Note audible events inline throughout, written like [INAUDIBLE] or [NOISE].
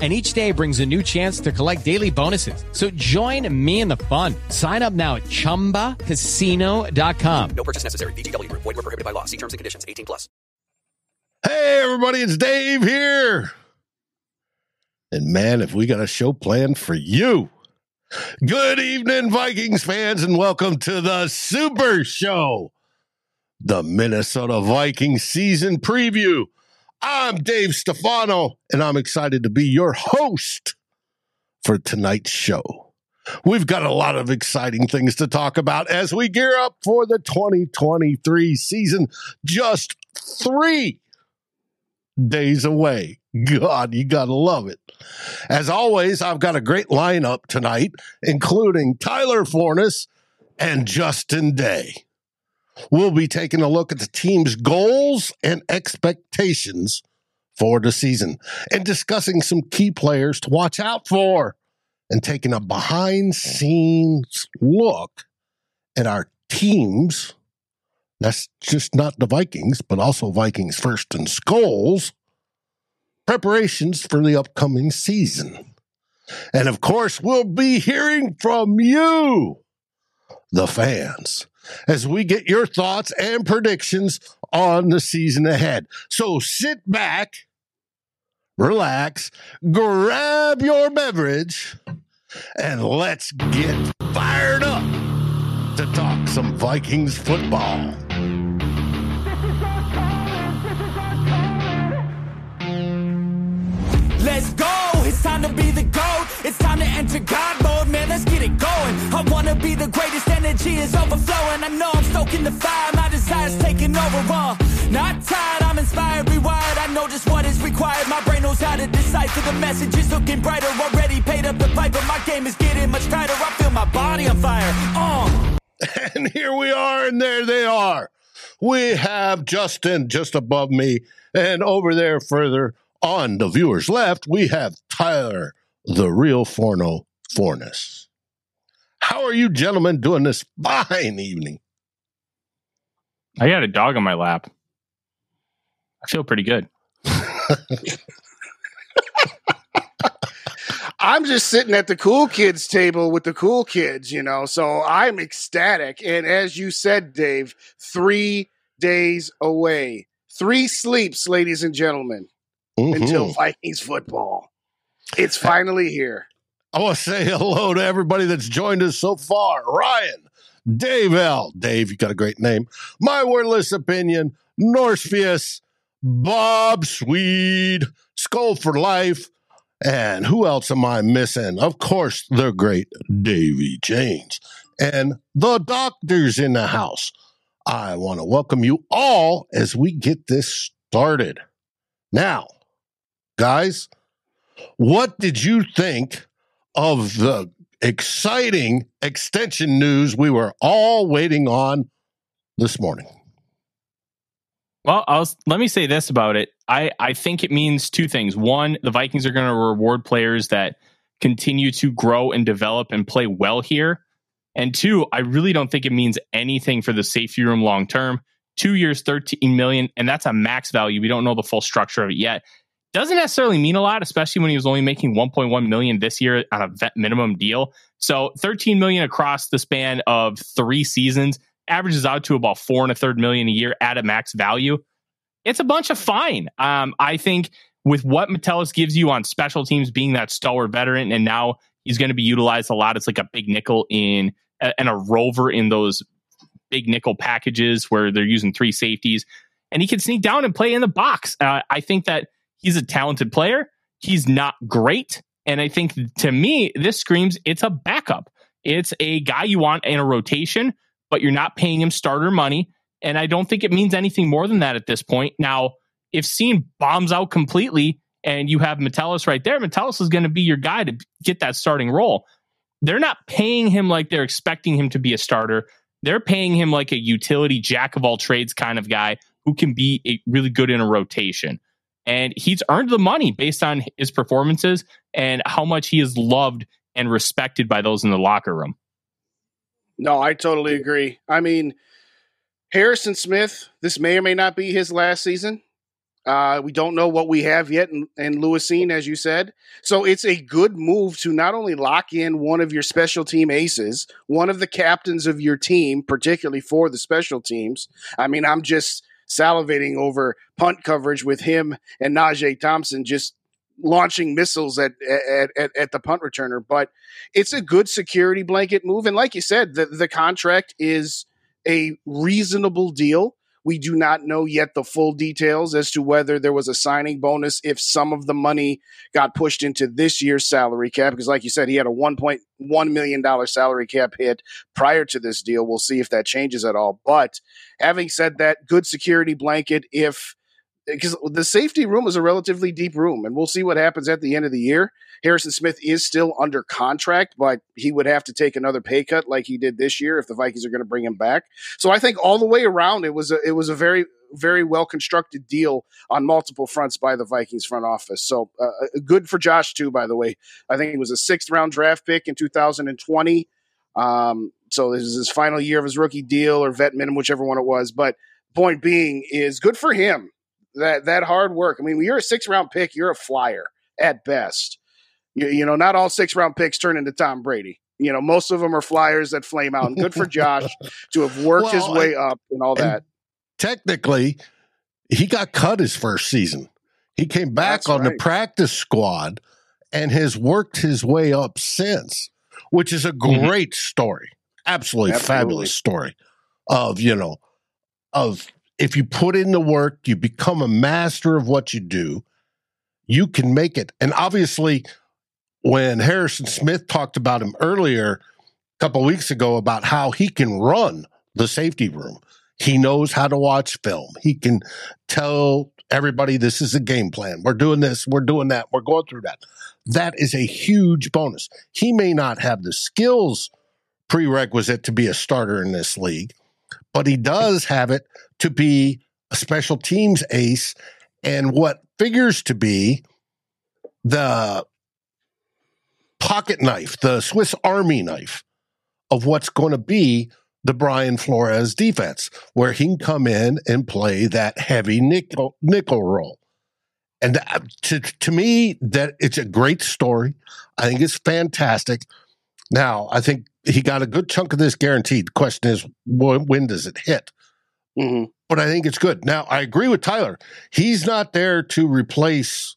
And each day brings a new chance to collect daily bonuses. So join me in the fun. Sign up now at ChumbaCasino.com. No purchase necessary. VGW Group. Void were prohibited by law. See terms and conditions. 18 plus. Hey, everybody, it's Dave here. And man, if we got a show planned for you. Good evening, Vikings fans, and welcome to the Super Show, the Minnesota Vikings season preview. I'm Dave Stefano, and I'm excited to be your host for tonight's show. We've got a lot of exciting things to talk about as we gear up for the 2023 season. Just three days away. God, you got to love it. As always, I've got a great lineup tonight, including Tyler Forness and Justin Day. We'll be taking a look at the team's goals and expectations for the season and discussing some key players to watch out for and taking a behind scenes look at our teams. That's just not the Vikings, but also Vikings first and SKOL's preparations for the upcoming season. And of course, we'll be hearing from you, the fans, as we get your thoughts and predictions on the season ahead. So sit back, relax, grab your beverage, and let's get fired up to talk some Vikings football. Let's go, it's time to be the GOAT. It's time to enter God mode, man, let's get it going. I wanna be the greatest, energy is overflowing. I know I'm stoking the fire, my desire's taking over. Uh, not tired, I'm inspired, rewired. I know just what is required. My brain knows how to decipher the messages, looking brighter. Already paid up the piper, my game is getting much tighter. I feel my body on fire. Uh. [LAUGHS] And here we are, and there they are. We have Justin just above me, and over there further on the viewer's left, we have Tyler, the real Forno Forness. How are you gentlemen doing this [LAUGHS] fine evening? I got a dog on my lap. I feel pretty good. [LAUGHS] I'm just sitting at the cool kids table with the cool kids, you know, so I'm ecstatic. And as you said, Dave, three days away, three sleeps, ladies and gentlemen, Mm-hmm. until Vikings football. It's finally here. I want to say hello to everybody that's joined us so far. Ryan, Dave L. Dave, you got a great name. My wordless opinion, Norsefius, Bob Swede, Skull for Life, and who else am I missing? Of course, the great Davy James. And the doctor's in the house. I want to welcome you all as we get this started. Now, guys, what did you think of the exciting extension news we were all waiting on this morning? Well, I'll, let me say this about it. I, I think it means two things. One, the Vikings are going to reward players that continue to grow and develop and play well here. And two, I really don't think it means anything for the safety room long term. Two years, 13 million, and that's a max value. We don't know the full structure of it yet. Doesn't necessarily mean a lot, especially when he was only making 1.1 million this year on a vet minimum deal. So 13 million across the span of three seasons averages out to about four and a third million a year at a max value. It's a bunch of fine. Um, I think with what Metellus gives you on special teams, being that stalwart veteran, and now he's going to be utilized a lot as like a big nickel in and a rover in those big nickel packages where they're using three safeties, and he can sneak down and play in the box. Uh, I think that he's a talented player. He's not great, and I think to me this screams it's a backup. It's a guy you want in a rotation but you're not paying him starter money. And I don't think it means anything more than that at this point. Now, if Cine bombs out completely and you have Metellus right there, Metellus is going to be your guy to get that starting role. They're not paying him like they're expecting him to be a starter. They're paying him like a utility jack of all trades kind of guy who can be a, really good in a rotation. And he's earned the money based on his performances and how much he is loved and respected by those in the locker room. No, I totally agree. I mean, Harrison Smith, this may or may not be his last season. Uh, we don't know what we have yet in, in Lewis as you said. So it's a good move to not only lock in one of your special team aces, one of the captains of your team, particularly for the special teams. I mean, I'm just salivating over punt coverage with him and Najee Thompson just launching missiles at, at, at, at, the punt returner. But it's a good security blanket move. And like you said, the, the contract is a reasonable deal. We do not know yet the full details as to whether there was a signing bonus if some of the money got pushed into this year's salary cap. Because, like you said, he had a $1.1 million salary cap hit prior to this deal. We'll see if that changes at all. But having said that, good security blanket if because the safety room is a relatively deep room, and we'll see what happens at the end of the year. Harrison Smith is still under contract, but he would have to take another pay cut like he did this year if the Vikings are going to bring him back. So I think all the way around, it was a, it was a very very well constructed deal on multiple fronts by the Vikings front office. So uh, uh good for Josh too. By the way, I think he was a sixth round draft pick in 2020. Um, so this is his final year of his rookie deal or vet minimum, whichever one it was. But point being is good for him that that hard work. I mean, when you're a six round pick, you're a flyer at best. You, you know, not all six round picks turn into Tom Brady. You know, most of them are flyers that flame out. And good for Josh [LAUGHS] to have worked well, his way up and all and that. Technically, he got cut his first season. He came back That's on right. the practice squad and has worked his way up since, which is a mm-hmm. great mm-hmm. story. Absolutely, Absolutely fabulous story of, you know, of if you put in the work, you become a master of what you do, you can make it. And obviously, when Harrison Smith talked about him earlier, a couple weeks ago, about how he can run the safety room, he knows how to watch film. He can tell everybody this is a game plan. We're doing this, we're doing that, we're going through that. That is a huge bonus. He may not have the skills prerequisite to be a starter in this league, but he does have it to be a special teams ace and what figures to be the pocket knife, the Swiss Army knife of what's going to be the Brian Flores defense, where he can come in and play that heavy nickel nickel role. And to to me, that it's a great story. I think it's fantastic. Now, I think he got a good chunk of this guaranteed. The question is, when, does it hit? Mm-hmm. But I think it's good. Now, I agree with Tyler. He's not there to replace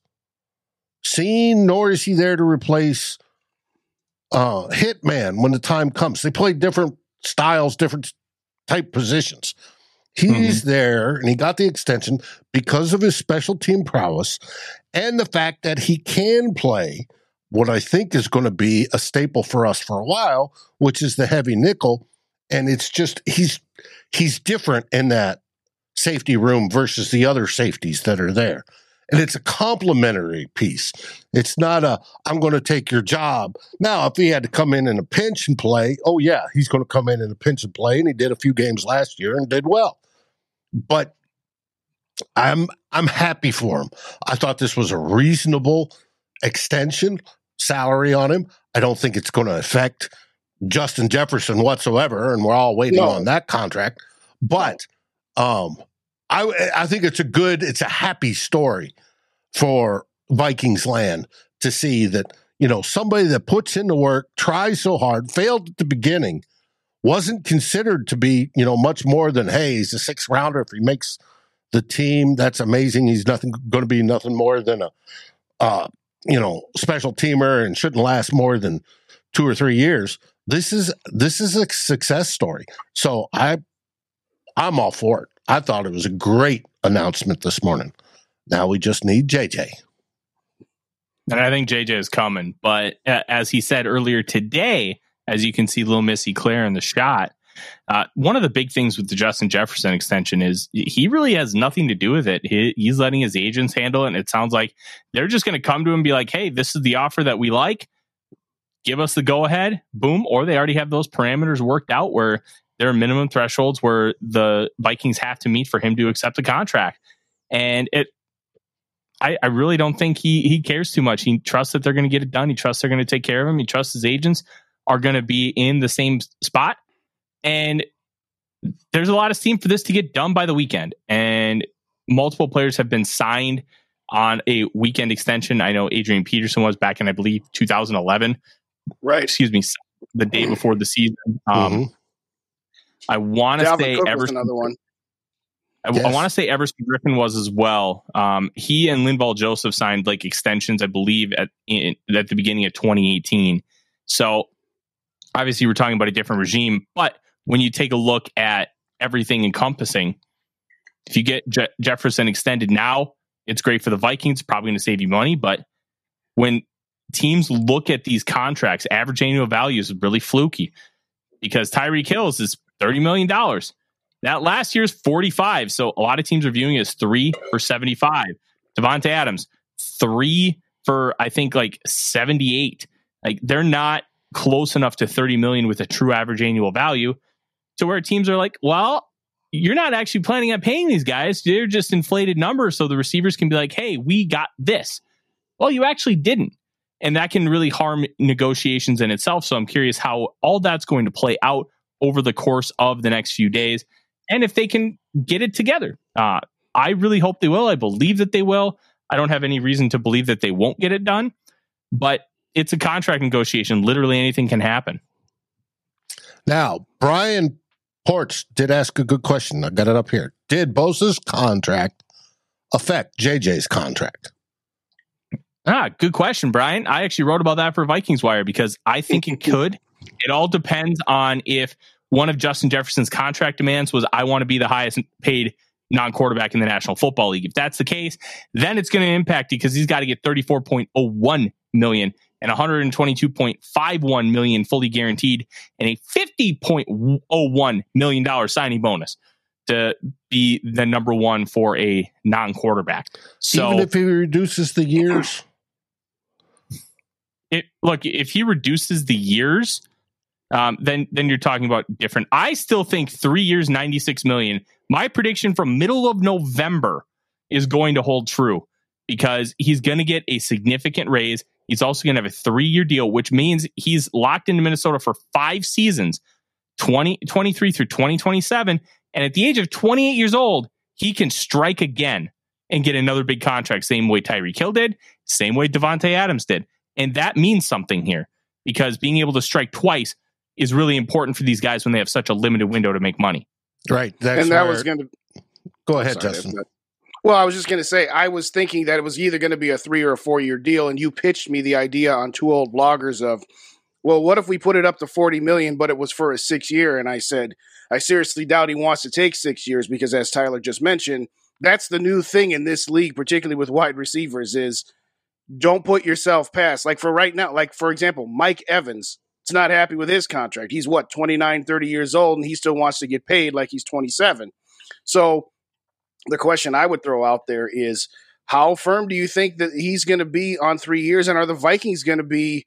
Cine, nor is he there to replace uh, Hitman when the time comes. They play different styles, different type positions. He's mm-hmm. there and he got the extension because of his special team prowess and the fact that he can play – what I think is going to be a staple for us for a while, which is the heavy nickel. And it's just, he's, he's different in that safety room versus the other safeties that are there. And it's a complementary piece. It's not a, I'm going to take your job. Now, if he had to come in in a pinch and play, oh, yeah, he's going to come in in a pinch and play. And he did a few games last year and did well. But I'm I'm happy for him. I thought this was a reasonable extension salary on him. I don't think it's going to affect Justin Jefferson whatsoever, and we're all waiting No. on that contract. But um, I I think it's a good, it's a happy story for Vikings land to see that you know somebody that puts in the work, tries so hard, failed at the beginning, wasn't considered to be you know much more than hey, he's a six rounder if he makes the team. That's amazing. He's nothing going to be nothing more than a uh, you know special teamer and shouldn't last more than two or three years. This is this is a success story. So I I'm all for it. I thought it was a great announcement this morning. Now we just need JJ. And I think JJ is coming. But uh, as he said earlier today, as you can see, little Missy Claire in the shot, uh, one of the big things with the Justin Jefferson extension is he really has nothing to do with it. He, he's letting his agents handle it. And it sounds like they're just going to come to him and be like, hey, this is the offer that we like. Give us the go ahead. Boom. Or they already have those parameters worked out where there are minimum thresholds where the Vikings have to meet for him to accept the contract. And it, I, I really don't think he he cares too much. He trusts that they're going to get it done. He trusts they're going to take care of him. He trusts his agents are going to be in the same spot. And there's a lot of steam for this to get done by the weekend. And multiple players have been signed on a weekend extension. I know Adrian Peterson was back in, I believe, 2011. Right. Excuse me, the day before the season. Um, I want to say Cook Everson another one. I, Yes. want to say Everson Griffen was as well. Um, he and Linval Joseph signed like extensions, I believe, at in, at the beginning of 2018. So obviously, we're talking about a different regime. But when you take a look at everything encompassing, if you get Je- Jefferson extended now, it's great for the Vikings. Probably going to save you money. But when teams look at these contracts, average annual value is really fluky because Tyreek Hill's is $30 million. That last year's 45. So a lot of teams are viewing it as three for 75. Davante Adams, three for I think like 78. Like they're not close enough to 30 million with a true average annual value to where teams are like, well, you're not actually planning on paying these guys. They're just inflated numbers. So the receivers can be like, hey, we got this. Well, you actually didn't. And that can really harm negotiations in itself. So I'm curious how all that's going to play out over the course of the next few days and if they can get it together. Uh, I really hope they will. I believe that they will. I don't have any reason to believe that they won't get it done, but it's a contract negotiation. Literally anything can happen. Now, Brian Porch did ask a good question. I got it up here. Did Bosa's contract affect JJ's contract? Ah, good question, Brian. I actually wrote about that for Vikings Wire because I think it could. It all depends on if one of Justin Jefferson's contract demands was, I want to be the highest paid non quarterback in the National Football League. If that's the case, then it's going to impact you because he's got to get 34.01 million and 122.51 million fully guaranteed and a 50.01 million dollar signing bonus to be the number one for a non quarterback. So Even if he reduces the years? it look if he reduces the years um, then then you're talking about different. I still think three years 96 million. My prediction from middle of november is going to hold true because he's going to get a significant raise. He's also going to have a three-year deal which means he's locked into minnesota for five seasons 20, 23 through 2027 and at the age of 28 years old he can strike again and get another big contract same way Tyree Hill did same way Davante Adams did. And that means something here because being able to strike twice is really important for these guys when they have such a limited window to make money. Right. That's and that where- was going to Go ahead, Sorry, Justin. but- Well, I was just going to say, I was thinking that it was either going to be a three or a four year deal, and you pitched me the idea on two old bloggers of, well, what if we put it up to forty million, but it was for a six year? And I said, I seriously doubt he wants to take six years because, as Tyler just mentioned, that's the new thing in this league, particularly with wide receivers, is don't put yourself past. Like for right now, like for example, Mike Evans is not happy with his contract. He's what, 29, 30 years old, and he still wants to get paid like he's 27. So the question I would throw out there is how firm do you think that he's going to be on three years? And are the Vikings going to be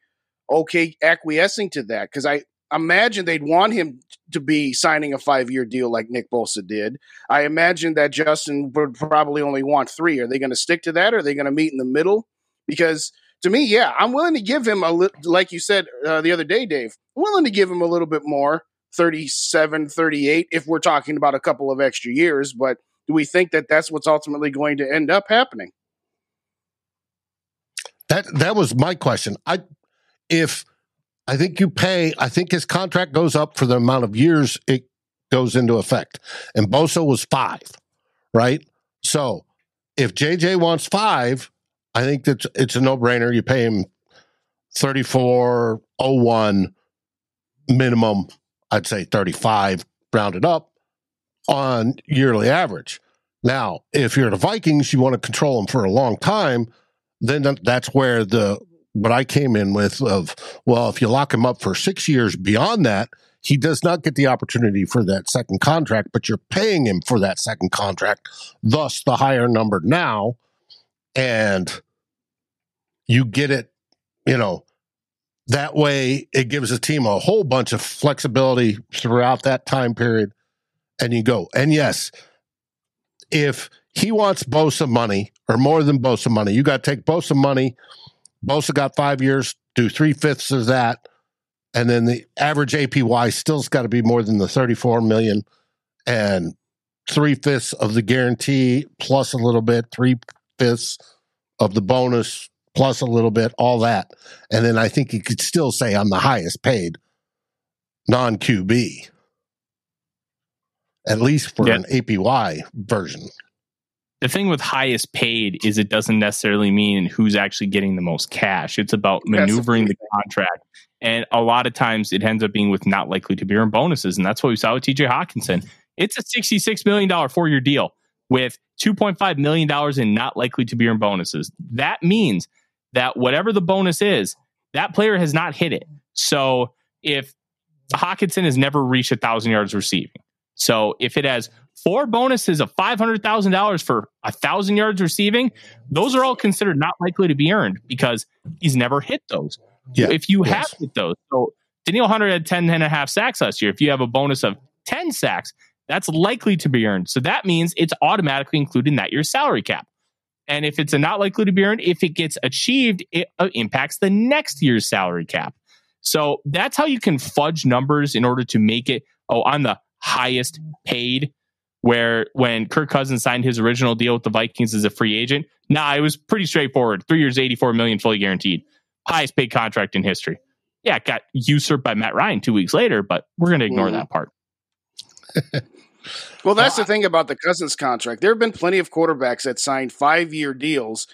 okay acquiescing to that? Because I imagine they'd want him to be signing a five year deal like Nick Bosa did. I imagine that Justin would probably only want three. Are they going to stick to that? Or are they going to meet in the middle? Because to me, yeah, I'm willing to give him a little, like you said uh, the other day, Dave, I'm willing to give him a little bit more 37, 38, if we're talking about a couple of extra years. But do we think that that's what's ultimately going to end up happening? That that was my question. I if I think you pay, I think his contract goes up for the amount of years it goes into effect. And Bosa was five, right? So if JJ wants five, I think that it's a no brainer. You pay him 3401 minimum, I'd say 35 rounded up on yearly average. Now, if you're the Vikings, you want to control them for a long time, then that's where the what I came in with of well, if you lock him up for six years beyond that, he does not get the opportunity for that second contract, but you're paying him for that second contract, thus the higher number now, and you get it, you know, that way it gives a team a whole bunch of flexibility throughout that time period, and you go. And yes, if he wants Bosa money or more than Bosa money, you got to take Bosa money. Bosa got five years, do three fifths of that, and then the average APY still's got to be more than the thirty-four million, and three fifths of the guarantee plus a little bit, three fifths of the bonus plus a little bit, all that, and then I think you could still say I'm the highest paid non QB at least for yeah. an APY version. The thing with highest paid is it doesn't necessarily mean who's actually getting the most cash. It's about maneuvering the contract. And a lot of times it ends up being with not likely to be earned bonuses. And that's what we saw with TJ Hockenson. It's a $66 million four year deal with $2.5 million in not likely to be earned bonuses. That means that whatever the bonus is, that player has not hit it. So if Hockenson has never reached a thousand yards receiving, so if it has four bonuses of $500,000 for a thousand yards receiving, those are all considered not likely to be earned because he's never hit those. Yeah, if you yes. have hit those, so Danielle Hunter had 10 and a half sacks last year. If you have a bonus of 10 sacks, that's likely to be earned. So that means it's automatically included in that year's salary cap. And if it's a not likely to be earned, if it gets achieved, it uh, impacts the next year's salary cap. So that's how you can fudge numbers in order to make it, oh, I'm the highest paid. Where when Kirk Cousins signed his original deal with the Vikings as a free agent, nah, it was pretty straightforward. Three years, eighty-four million, fully guaranteed, highest paid contract in history. Yeah, it got usurped by Matt Ryan two weeks later, but we're going to ignore mm. that part. [LAUGHS] well, that's the thing about the Cousins contract. There have been plenty of quarterbacks that signed five-year deals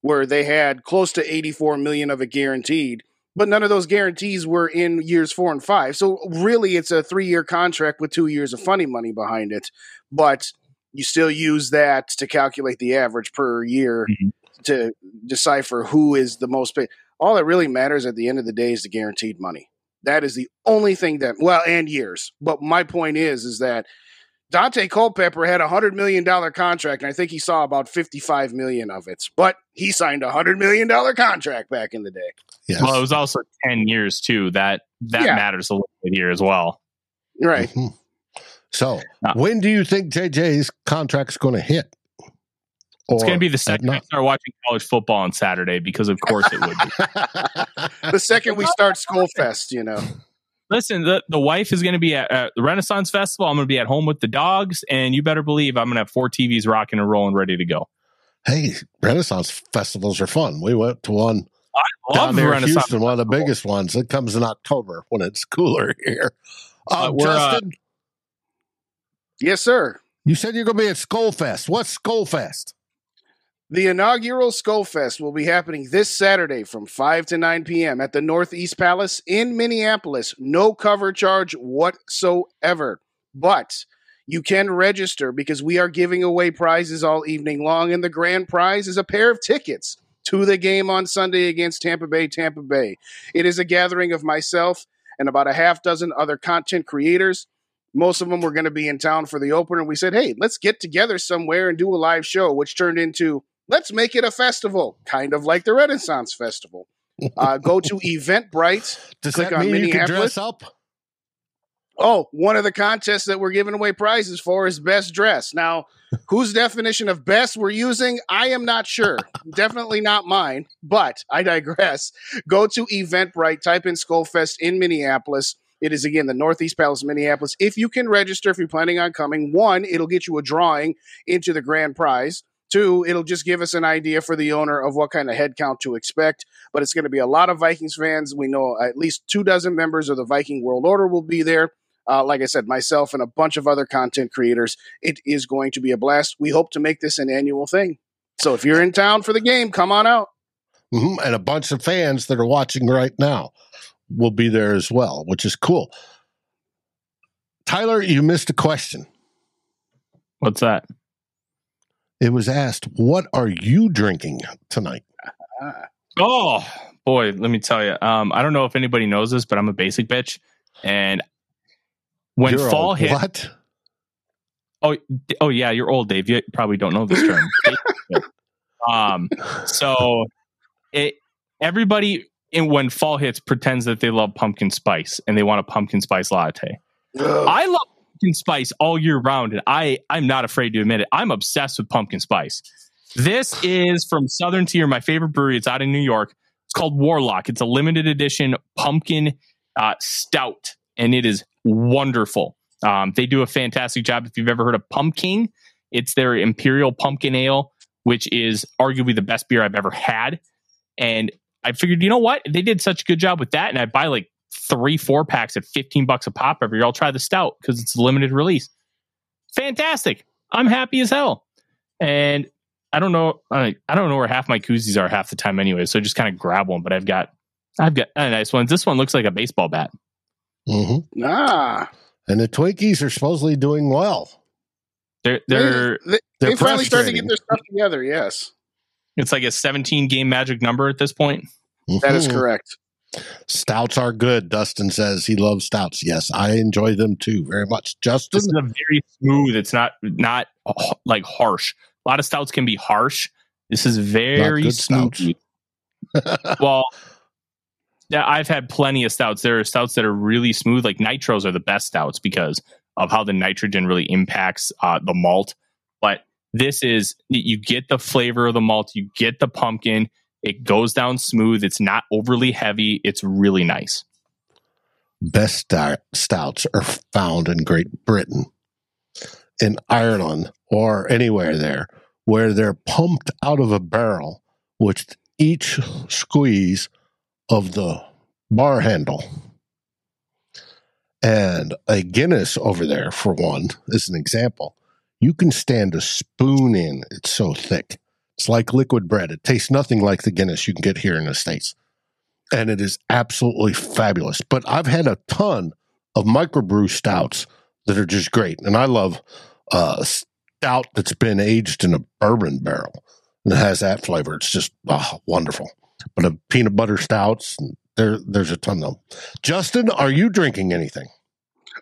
where they had close to 84 million of it guaranteed but none of those guarantees were in years four and five. So really, it's a three year contract with two years of funny money behind it. But you still use that to calculate the average per year mm-hmm. to decipher who is the most paid. All that really matters at the end of the day is the guaranteed money. That is the only thing that well, and years. But my point is, is that Daunte Culpepper had a hundred million dollar contract, and I think he saw about fifty five million of it. But he signed a hundred million dollar contract back in the day. Yes. Well, it was also ten years too. That that yeah. matters a little bit here as well. Right. Mm-hmm. So, uh, when do you think JJ's contract's going to hit? Or it's going to be the second I start watching college football on Saturday because, of course, it would be. [LAUGHS] the second we start School Fest, you know. Listen, the, the wife is going to be at, at the Renaissance Festival. I'm going to be at home with the dogs, and you better believe I'm going to have four TVs rocking and rolling, ready to go. Hey, Renaissance festivals are fun. We went to one down there in Houston, one of the biggest ones. It comes in October when it's cooler here. Uh, uh, Justin, uh, yes, sir. You said you're going to be at Skullfest. What's Skullfest? The inaugural Skullfest will be happening this Saturday from 5 to 9 p.m. at the Northeast Palace in Minneapolis. No cover charge whatsoever. But you can register because we are giving away prizes all evening long, and the grand prize is a pair of tickets to the game on Sunday against Tampa Bay, Tampa Bay. It is a gathering of myself and about a half dozen other content creators. Most of them were going to be in town for the opener. We said, hey, let's get together somewhere and do a live show, which turned into let's make it a festival, kind of like the Renaissance Festival. Uh, go to [LAUGHS] Eventbrite. Does click that on mean you can Minneapolis. dress up? Oh, one of the contests that we're giving away prizes for is best dress. Now, whose definition of best we're using, I am not sure. Definitely not mine, but I digress. Go to Eventbrite, type in Skullfest in Minneapolis. It is again the Northeast Palace, Minneapolis. If you can register, if you're planning on coming, one, it'll get you a drawing into the grand prize. Two, it'll just give us an idea for the owner of what kind of headcount to expect. But it's going to be a lot of Vikings fans. We know at least two dozen members of the Viking World Order will be there. Uh, like I said, myself and a bunch of other content creators. It is going to be a blast. We hope to make this an annual thing. So if you're in town for the game, come on out. hmm And a bunch of fans that are watching right now will be there as well, which is cool. Tyler, you missed a question. What's that? It was asked, What are you drinking tonight? Oh boy, let me tell you. Um, I don't know if anybody knows this, but I'm a basic bitch, and when You're fall hit, what? oh, oh yeah, you're old, Dave. You probably don't know this term. [LAUGHS] um, so it everybody in when fall hits pretends that they love pumpkin spice and they want a pumpkin spice latte. I love pumpkin spice all year round, and I I'm not afraid to admit it. I'm obsessed with pumpkin spice. This [SIGHS] is from Southern Tier, my favorite brewery. It's out in New York. It's called Warlock. It's a limited edition pumpkin uh, stout, and it is wonderful. Um, they do a fantastic job. If you've ever heard of Pumking, it's their Imperial Pumpkin Ale, which is arguably the best beer I've ever had. And I figured, you know what? They did such a good job with that, and I buy like three, four packs at fifteen bucks a pop every year. I'll try the stout because it's a limited release. Fantastic! I'm happy as hell, and I don't know. I I don't know where half my koozies are half the time anyway. So just kind of grab one. But I've got I've got a nice ones. This one looks like a baseball bat. Mm-hmm. Ah. And the Twinkies are supposedly doing well. They're they're they, they're they finally started to get their stuff together. Yes, it's like a 17 game magic number at this point. that is correct. Stouts are good. Dustin says he loves stouts. Yes, I enjoy them too very much. Justin, This is a very smooth. It's not not like harsh. A lot of stouts can be harsh. This is very smooth. [LAUGHS] well, yeah, I've had plenty of stouts. There are stouts that are really smooth. Like nitros are the best stouts because of how the nitrogen really impacts uh, the malt. But this is you get the flavor of the malt, you get the pumpkin. It goes down smooth. It's not overly heavy. It's really nice. best stouts are found in Great Britain, in Ireland, or anywhere there, where they're pumped out of a barrel with each squeeze of the bar handle. And a Guinness over there, for one, is an example. You can stand a spoon in, it's so thick. It's like liquid bread. It tastes nothing like the Guinness you can get here in the States and it is absolutely fabulous. But I've had a ton of microbrew stouts that are just great, and I love uh, stout that's been aged in a bourbon barrel and it has that flavor. It's just ah, wonderful. But a peanut butter stouts, there, there's a ton of them. Justin, are you drinking anything?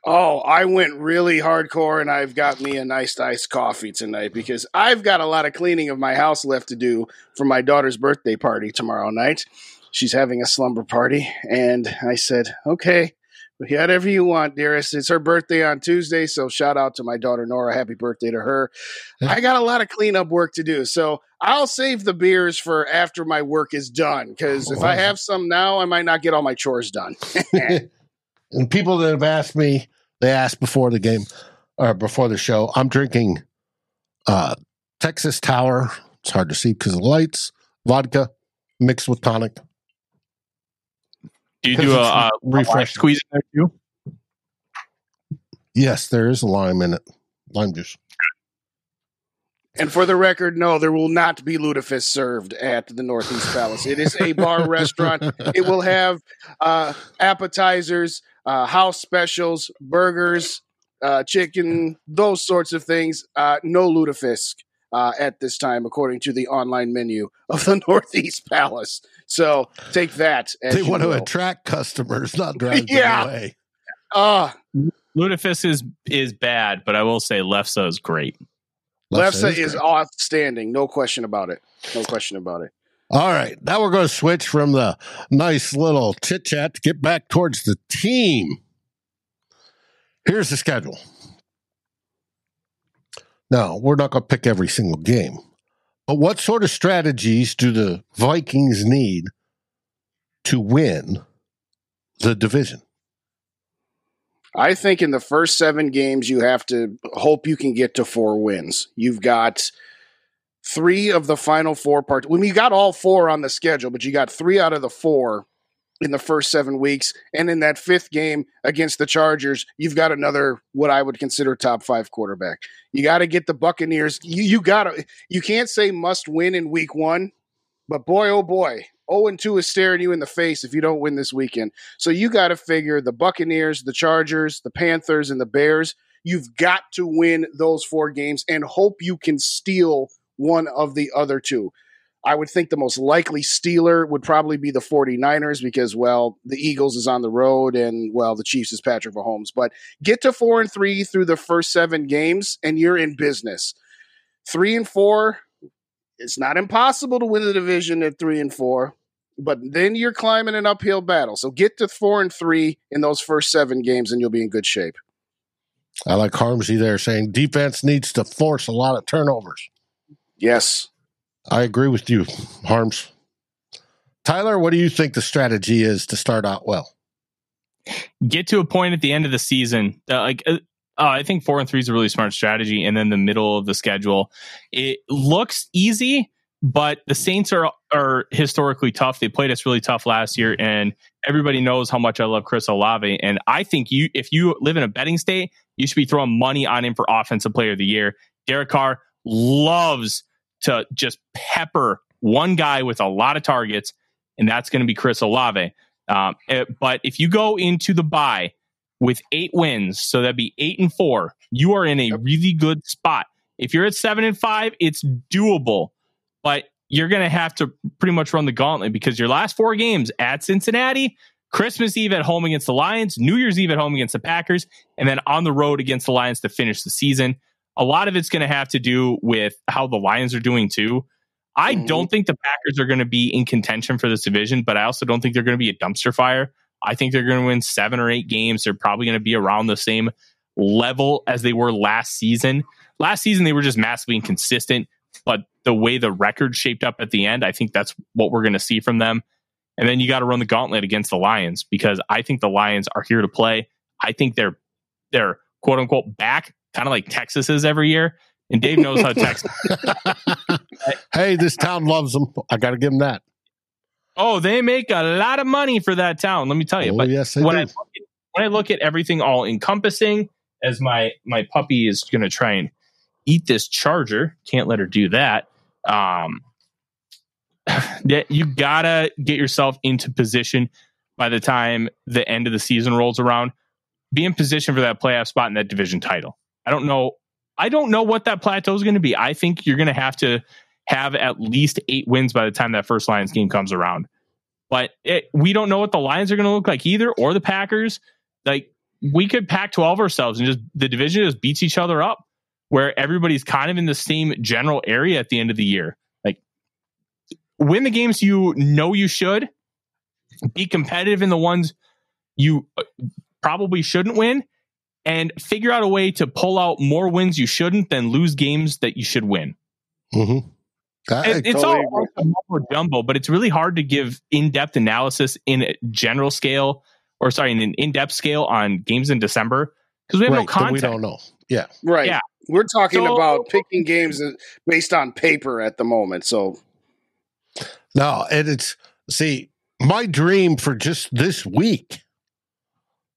Oh, I went really hardcore and I've got me a nice iced coffee tonight because I've got a lot of cleaning of my house left to do for my daughter's birthday party tomorrow night. She's having a slumber party. And I said, okay, whatever you want, dearest. It's her birthday on Tuesday. So shout out to my daughter, Nora. Happy birthday to her. I got a lot of cleanup work to do. So I'll save the beers for after my work is done because if I oh. have some now, I might not get all my chores done. [LAUGHS] and people that have asked me, they asked before the game or before the show. I'm drinking uh, Texas Tower. It's hard to see because of the lights. Vodka mixed with tonic. Do you do a, a, a squeeze in there too? Yes, there is a lime in it. Lime juice. And for the record, no, there will not be lutefisk served at the Northeast Palace. It is a bar [LAUGHS] restaurant. It will have uh, appetizers, uh, house specials, burgers, uh, chicken, those sorts of things. Uh, no lutefisk. uh, at this time, according to the online menu of the [LAUGHS] Northeast Palace. So take that. they want to attract customers, not [LAUGHS] drive Yeah. them away. Uh, Lutefisk is is bad, but I will say Lefse is great. Lefse is is outstanding. No question about it. No question about it. All right. Now we're going to switch from the nice little chit chat to get back towards the team. Here's the schedule. Now, we're not going to pick every single game, but what sort of strategies do the Vikings need to win the division? I think in the first seven games, you have to hope you can get to four wins. You've got three of the final four parts. When you got all four on the schedule, but you got three out of the four in the first seven weeks. And in that fifth game against the Chargers, you've got another what I would consider top five quarterback. You got to get the Buccaneers. You you got to. You can't say must win in week one, but boy oh boy. 0 and 2 is staring you in the face if you don't win this weekend. So you got to figure the Buccaneers, the Chargers, the Panthers, and the Bears. You've got to win those four games and hope you can steal one of the other two. I would think the most likely stealer would probably be the 49ers because, well, the Eagles is on the road and, well, the Chiefs is Patrick Mahomes. But get to four and three through the first seven games and you're in business. Three and four, it's not impossible to win the division at three and four, but then you're climbing an uphill battle. So get to four and three in those first seven games and you'll be in good shape. I like Harmsy there saying defense needs to force a lot of turnovers. Yes. I agree with you, Harms. Tyler, what do you think the strategy is to start out well? Get to a point at the end of the season, uh, like uh, uh, I think four and three is a really smart strategy, and then the middle of the schedule, it looks easy, but the Saints are are historically tough. They played us really tough last year, and everybody knows how much I love Chris Olave. And I think you, if you live in a betting state, you should be throwing money on him for Offensive Player of the Year. Derek Carr loves to just pepper one guy with a lot of targets, and that's going to be Chris Olave. Um, eh, but if you go into the bye with eight wins, so that'd be eight and four, you are in a really good spot. If you're at seven and five, it's doable, but you're going to have to pretty much run the gauntlet because your last four games at Cincinnati, Christmas Eve at home against the Lions, New Year's Eve at home against the Packers, and then on the road against the Lions to finish the season. A lot of it's going to have to do with how the Lions are doing too. I mm-hmm. don't think the Packers are going to be in contention for this division, but I also don't think they're going to be a dumpster fire. I think they're going to win seven or eight games. They're probably going to be around the same level as they were last season. Last season, they were just massively inconsistent, but the way the record shaped up at the end, I think that's what we're going to see from them. And then you got to run the gauntlet against the Lions because I think the Lions are here to play. I think they're they're quote unquote back, kind of like Texas is every year. And Dave knows how Texas. [LAUGHS] hey, this town loves them. I got to give them that. Oh, they make a lot of money for that town. Let me tell you. Oh, but yes, when do. I look at, when I look at everything all encompassing, as my my puppy is going to try and eat this charger, can't let her do that. Um, [SIGHS] that you gotta get yourself into position by the time the end of the season rolls around. Be in position for that playoff spot in that division title. I don't know. I don't know what that plateau is going to be. I think you're going to have to have at least eight wins by the time that first Lions game comes around. But it, we don't know what the Lions are going to look like either, or the Packers. Like we could pack twelve ourselves and just the division just beats each other up, where everybody's kind of in the same general area at the end of the year. Like win the games you know you should, be competitive in the ones you uh, probably shouldn't win, and figure out a way to pull out more wins you shouldn't than lose games that you should win. Mm-hmm. It- it's all mumbo jumbo, but it's really hard to give in-depth analysis in a general scale, or sorry, in an in-depth scale on games in December because we have no Right, that we don't know. Yeah. Right. Yeah. We're talking So- about picking games based on paper at the moment. So No, and it's see my dream for just this week,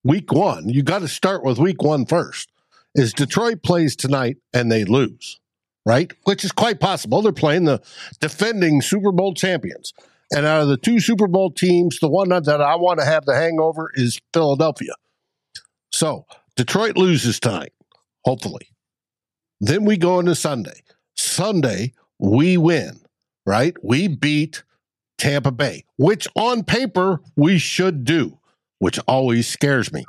week one. You got to start with week one first. Is Detroit plays tonight and they lose, right? Which is quite possible. They're playing the defending Super Bowl champions, and out of the two Super Bowl teams, the one that I want to have the hangover is Philadelphia. So Detroit loses tonight, hopefully. Then we go into Sunday. Sunday, we win, right? We beat Tampa Bay, which on paper we should do, which always scares me.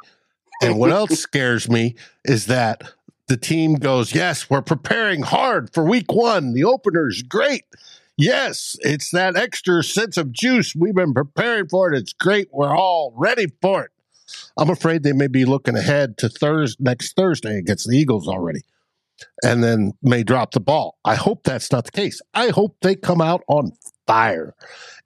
And what [LAUGHS] else scares me is that the team goes, Yes, we're preparing hard for week one. The opener's great. Yes, it's that extra sense of juice. We've been preparing for it. It's great. We're all ready for it. I'm afraid they may be looking ahead to Thursday next Thursday against the Eagles already, and then may drop the ball. I hope that's not the case. I hope they come out on fire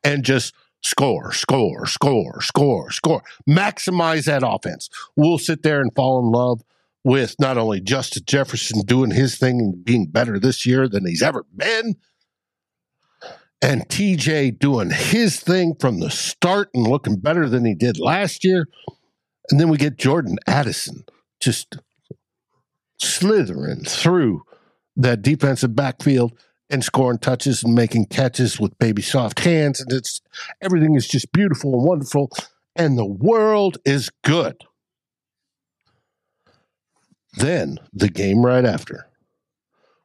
and just score, score, score, score, score. Maximize that offense. We'll sit there and fall in love with not only Justin Jefferson doing his thing and being better this year than he's ever been, and TJ doing his thing from the start and looking better than he did last year. And then we get Jordan Addison just slithering through that defensive backfield and scoring touches and making catches with baby soft hands. And it's everything is just beautiful and wonderful. And the world is good. Then the game right after,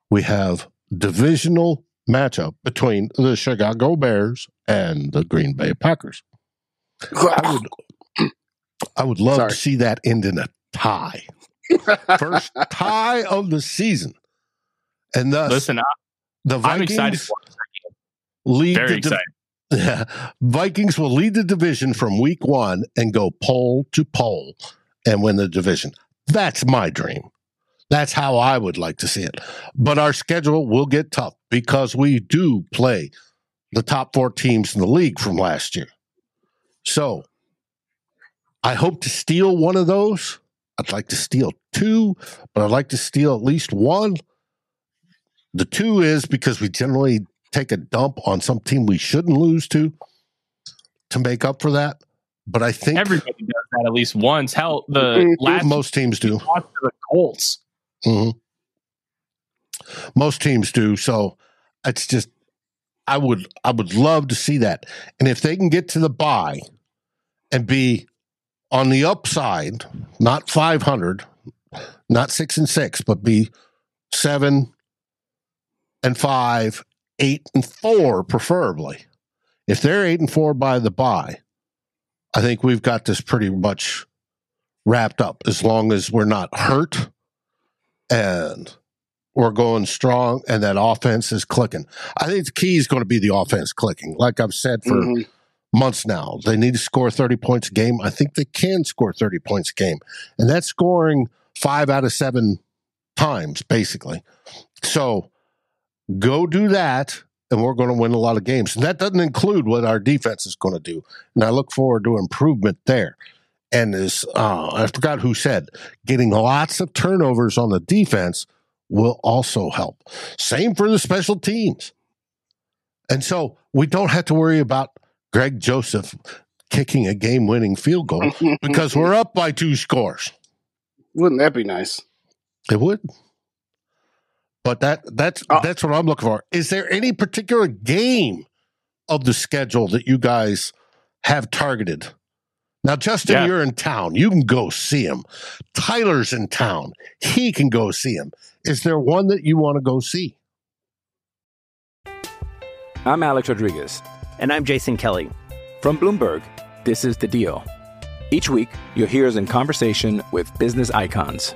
we have divisional matchup between the Chicago Bears and the Green Bay Packers. I would, I would love Sorry. to see that end in a tie. [LAUGHS] First tie of the season. And thus, Listen, I, the I'm Vikings excited lead Very the div- excited. [LAUGHS] Yeah. Vikings will lead the division from week one and go pole to pole and win the division. That's my dream. That's how I would like to see it. But our schedule will get tough because we do play the top four teams in the league from last year. So I hope to steal one of those. I'd like to steal two, but I'd like to steal at least one. The two is because we generally take a dump on some team we shouldn't lose to to make up for that. But I think Everybody that at least once. Hell, the Mhm. last most teams do. to the Colts. hmm Most teams do. So it's just I would I would love to see that. And if they can get to the buy and be on the upside, not 500, not 6 and 6, but be 7 and 5, 8 and 4 preferably. If they're 8 and 4 by the bye, I think we've got this pretty much wrapped up as long as we're not hurt and we're going strong and that offense is clicking. I think the key is going to be the offense clicking. Like I've said for Mhm. months now, they need to score 30 points a game. I think they can score 30 points a game. And that's scoring five out of seven times, basically. So go do that, and we're going to win a lot of games. And that doesn't include what our defense is going to do. And I look forward to improvement there. And as uh, I forgot who said, getting lots of turnovers on the defense will also help. Same for the special teams. And so we don't have to worry about Greg Joseph kicking a game winning field goal [LAUGHS] because we're up by two scores. Wouldn't that be nice? It would. But that that's uh, that's what I'm looking for. Is there any particular game of the schedule that you guys have targeted? Now, Justin, Yeah. you're in town. You can go see him. Tyler's in town. He can go see him. Is there one that you want to go see? I'm Alex Rodriguez. And I'm Jason Kelly. From Bloomberg, this is The Deal. Each week, you'll hear us in conversation with business icons.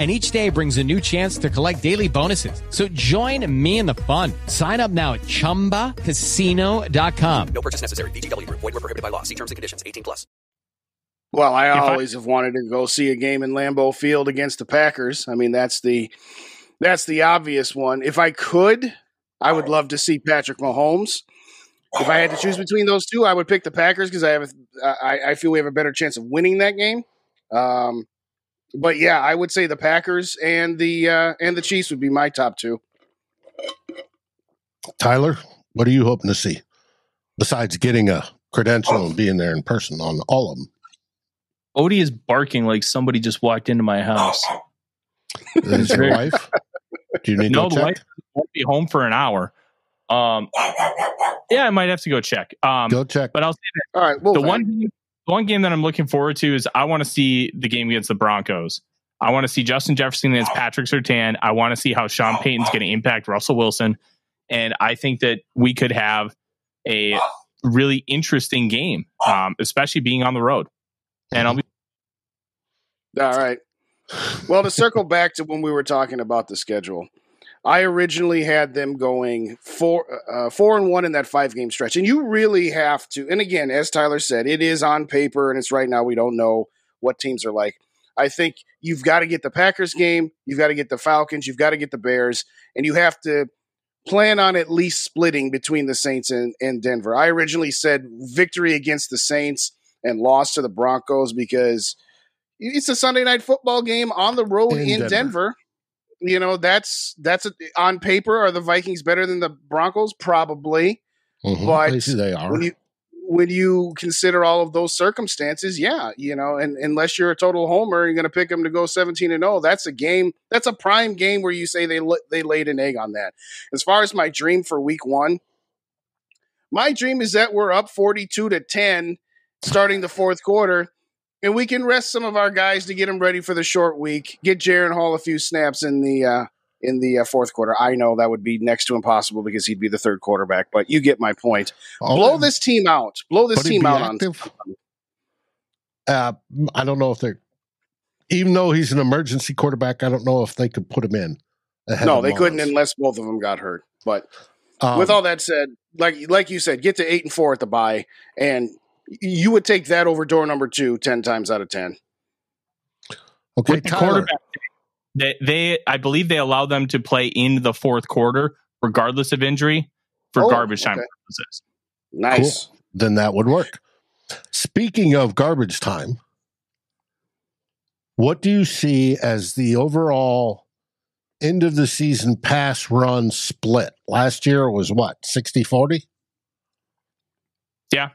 And each day brings a new chance to collect daily bonuses. So join me in the fun. Sign up now at chumbacasino.com. No purchase necessary. VGW Group. Void were prohibited by law. See terms and conditions. 18 plus. Well, I I- always have wanted to go see a game in Lambeau Field against the Packers. I mean, that's the that's the obvious one. If I could, I would love to see Patrick Mahomes. if I had to choose between those two, I would pick the Packers because I have a, I, I feel we have a better chance of winning that game. Um, but yeah, I would say the Packers and the uh, and the Chiefs would be my top two. Tyler, what are you hoping to see besides getting a credential and being there in person on all of them? Odie is barking like somebody just walked into my house. Is your wife? Do you need no, to the check? wife won't be home for an hour. Um, yeah, I might have to go check. Um, Go check. But I'll say that All right, well, the one the one game that I'm looking forward to is I want to see the game against the Broncos. I want to see Justin Jefferson against Patrick Surtain. I want to see how Sean Payton's going to impact Russell Wilson, and I think that we could have a really interesting game, um, especially being on the road. And I'll be All right. Well, to circle back to when we were talking about the schedule, I originally had them going four, uh, four and one in that five game stretch, and you really have to. And again, as Tyler said, it is on paper, and it's right now. We don't know what teams are like. I think you've got to get the Packers game, you've got to get the Falcons, you've got to get the Bears, and you have to plan on at least splitting between the Saints and, and Denver. I originally said victory against the Saints and loss to the Broncos because it's a Sunday night football game on the road In in, Denver. Denver. You know, that's that's a, on paper. Are the Vikings better than the Broncos? Probably. Mhm. But They- are. when you when you consider all of those circumstances, yeah, you know, and unless you're a total homer, you're going to pick them to go 17 and 0. That's a game. That's a prime game where you say they they laid an egg on that. As far as my dream for week 1, my dream is that we're up 42 to 10 starting the fourth quarter and we can rest some of our guys to get them ready for the short week. Get Jaren Hall a few snaps in the uh, in the uh, fourth quarter. I know that would be next to impossible because he'd be the third quarterback, but you get my point. Oh, Blow this team out. Blow this team out on. Uh, I don't know if they're, even though he's an emergency quarterback, I don't know if they could put him in. No, they couldn't unless both of them got hurt. But Um, with all that said, like like you said, get to eight and four at the bye, and you would take that over door number two 10 times out of ten. Okay, with the Tyler. quarterback. They, they, I believe they allow them to play in the fourth quarter, regardless of injury, for Oh, garbage time okay. purposes. Nice. Cool. Then that would work. Speaking of garbage time, what do you see as the overall end of the season pass run split? Last year it was what, 60 40? Yeah,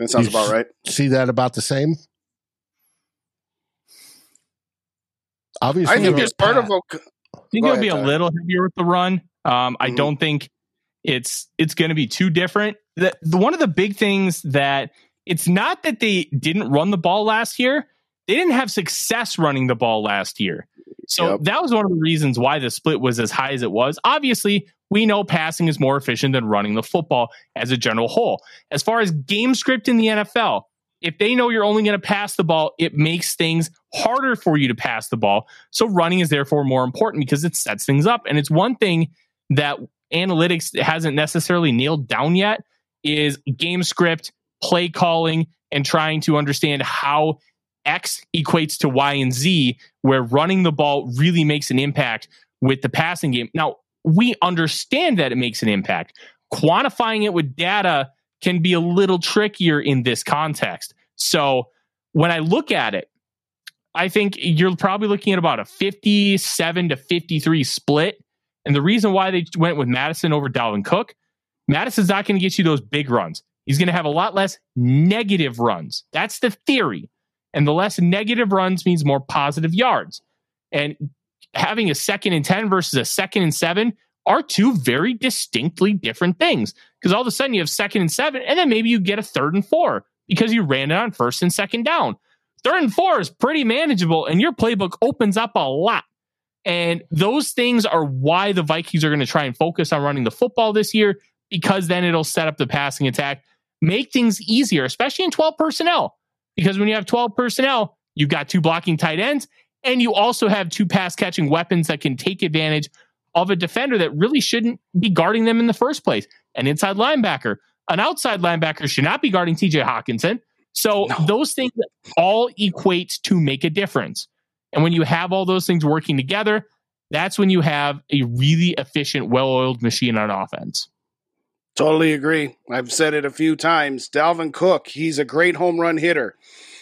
That sounds You about right. See that about the same? Obviously, I think you're there's part pat. of a. I think Go it'll be a Tyler. little heavier with the run. Um, I Mhm. don't think it's it's going to be too different. The, the one of the big things that it's not that they didn't run the ball last year; they didn't have success running the ball last year. So Yep. that was one of the reasons why the split was as high as it was. Obviously, we know passing is more efficient than running the football as a general whole. As far as game script in the NFL, if they know you're only going to pass the ball, it makes things harder for you to pass the ball. So running is therefore more important because it sets things up. And it's one thing that analytics hasn't necessarily nailed down yet is game script, play calling, and trying to understand how X equates to Y and Z, where running the ball really makes an impact with the passing game. Now, we understand that it makes an impact. Quantifying it with data can be a little trickier in this context. So when I look at it, I think you're probably looking at about a 57 to 53 split. And the reason why they went with Mattison over Dalvin Cook, Mattison's not going to get you those big runs. He's going to have a lot less negative runs. That's the theory. And the less negative runs means more positive yards. And having a second and 10 versus a second and seven are two very distinctly different things. Because all of a sudden you have second and seven, and then maybe you get a third and four because you ran it on first and second down. Third and four is pretty manageable, and your playbook opens up a lot. And those things are why the Vikings are going to try and focus on running the football this year, because then it'll set up the passing attack, make things easier, especially in 12 personnel. Because when you have 12 personnel, you've got two blocking tight ends, and you also have two pass catching weapons that can take advantage of a defender that really shouldn't be guarding them in the first place. An inside linebacker, an outside linebacker should not be guarding TJ Hockenson. So those things all equate to make a difference. And when you have all those things working together, that's when you have a really efficient, well oiled machine on offense. Totally agree. I've said it a few times. Dalvin Cook, he's a great home run hitter,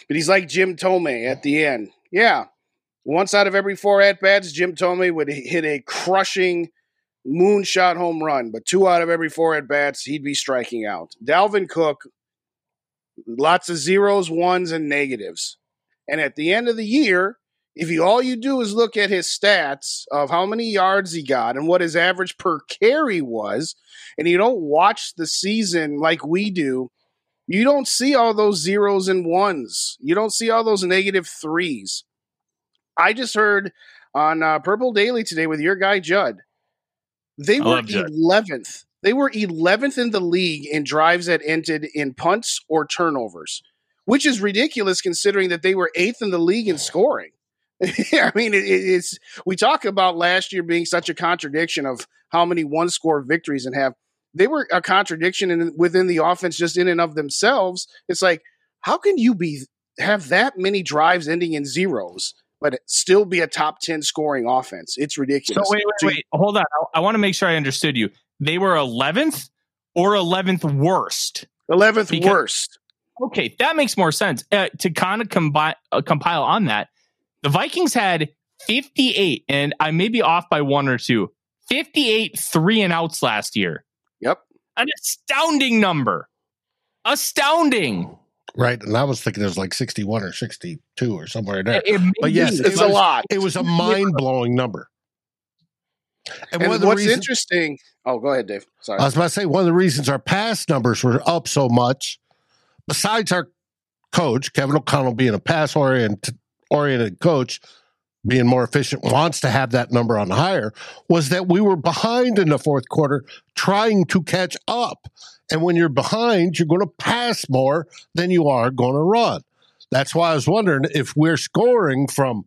but he's like Jim Thome at the end. Yeah. Once out of every four at bats, Jim Thome would hit a crushing moonshot home run, but two out of every four at bats, he'd be striking out. Dalvin Cook, lots of zeros, ones, and negatives. And at the end of the year, if you all you do is look at his stats of how many yards he got and what his average per carry was, and you don't watch the season like we do, you don't see all those zeros and ones. You don't see all those negative threes. I just heard on uh, Purple Daily today with your guy Judd. They I were eleventh. They were eleventh in the league in drives that ended in punts or turnovers, which is ridiculous considering that they were eighth in the league in scoring. [LAUGHS] I mean, it, it- it's we talk about last year being such a contradiction of how many one score victories and have they were a contradiction in, within the offense just in and of themselves. It's like how can you be have that many drives ending in zeros but still be a top ten scoring offense? It's ridiculous. So wait, wait, wait. Hold on. I, I want to make sure I understood you. They were 11th or 11th worst? 11th Because- worst. Okay, that makes more sense. Uh, to kind of combine, uh, compile on that, the Vikings had 58, and I may be off by one or two. 58 three and outs last year. Yep. An astounding number. Astounding. Right. And I was thinking it was like 61 or 62 or somewhere there. It- it but yes, be. it It's a lot. It was a mind blowing number. And, And one of the what's reasons, interesting? Oh, go ahead, Dave. Sorry. I was about to say, one of the reasons our pass numbers were up so much, besides our coach, Kevin O'Connell being a pass oriented, oriented coach, being more efficient, wants to have that number on higher, was that we were behind in the fourth quarter trying to catch up. And when you're behind, you're going to pass more than you are going to run. That's why I was wondering if we're scoring from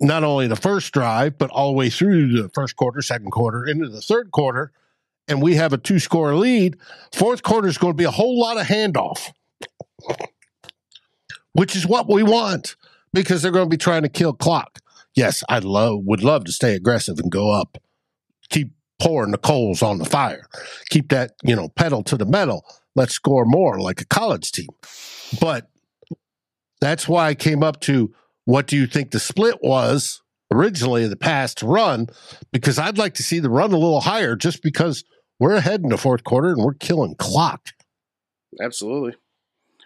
not only the first drive, but all the way through the first quarter, second quarter, into the third quarter, and we have a two score lead, fourth quarter is going to be a whole lot of handoff, which is what we want because they're going to be trying to kill clock. Yes, I love would love to stay aggressive and go up, keep pouring the coals on the fire, keep that you know pedal to the metal. Let's score more like a college team, but that's why I came up to what do you think the split was originally in the past run? Because I'd like to see the run a little higher just because we're ahead in the fourth quarter and we're killing clock. Absolutely.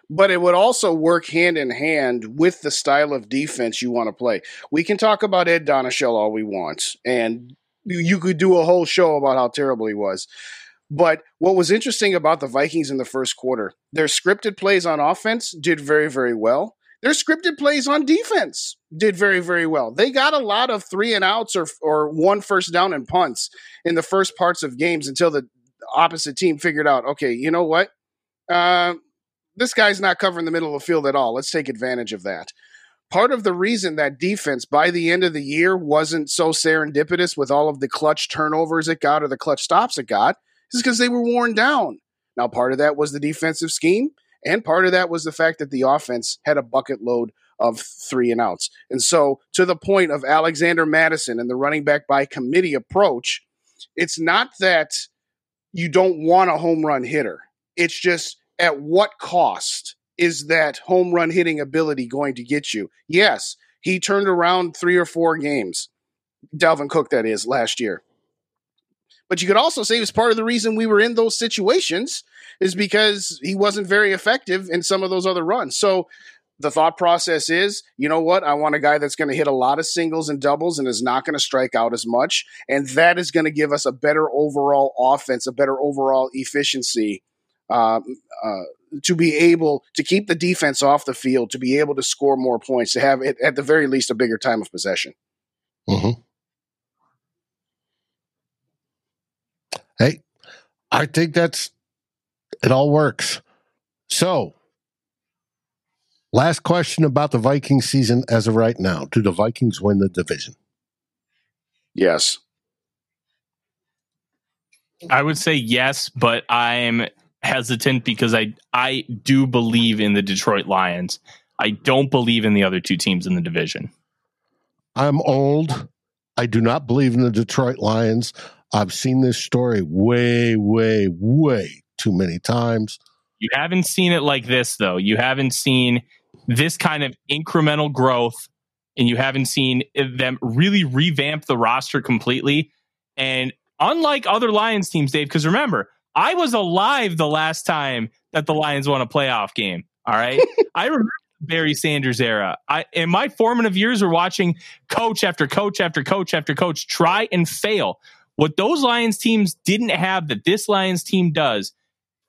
But it would also work hand in hand with the style of defense you want to play. We can talk about Ed Donatell all we want, and you- could do a whole show about how terrible he was. But what was interesting about the Vikings in the first quarter, their scripted plays on offense did very, very well. Their scripted plays on defense did very, very well. They got a lot of three and outs or or one first down and punts in the first parts of games until the opposite team figured out, okay, you know what? Uh, this guy's not covering the middle of the field at all. Let's take advantage of that. Part of the reason that defense by the end of the year wasn't so serendipitous with all of the clutch turnovers it got or the clutch stops it got is because they were worn down. Now, part of that was the defensive scheme, and part of that was the fact that the offense had a bucket load of three and outs. And so, to the point of Alexander Mattison and the running back by committee approach, it's not that you don't want a home run hitter. It's just at what cost is that home run hitting ability going to get you? Yes, he turned around three or four games. Dalvin Cook, that is, last year. But you could also say it was part of the reason we were in those situations is because he wasn't very effective in some of those other runs. So the thought process is, you know what? I want a guy that's going to hit a lot of singles and doubles and is not going to strike out as much. And that is going to give us a better overall offense, a better overall efficiency um, uh, to be able to keep the defense off the field, to be able to score more points, to have, it, at the very least, a bigger time of possession. Mm-hmm. Hey, I think that's it. All works. So, last question about the Viking season as of right now: Do the Vikings win the division? Yes. I would say yes, but I'm hesitant because I I do believe in the Detroit Lions. I don't believe in the other two teams in the division. I'm old. I do not believe in the Detroit Lions. I've seen this story way, way, way too many times. You haven't seen it like this, though. You haven't seen this kind of incremental growth, and you haven't seen them really revamp the roster completely. And unlike other Lions teams, Dave, because remember, I was alive the last time that the Lions won a playoff game. All right. [LAUGHS] I remember Barry Sanders era. I in my formative years were watching coach after coach after coach after coach try and fail. What those Lions teams didn't have that this Lions team does,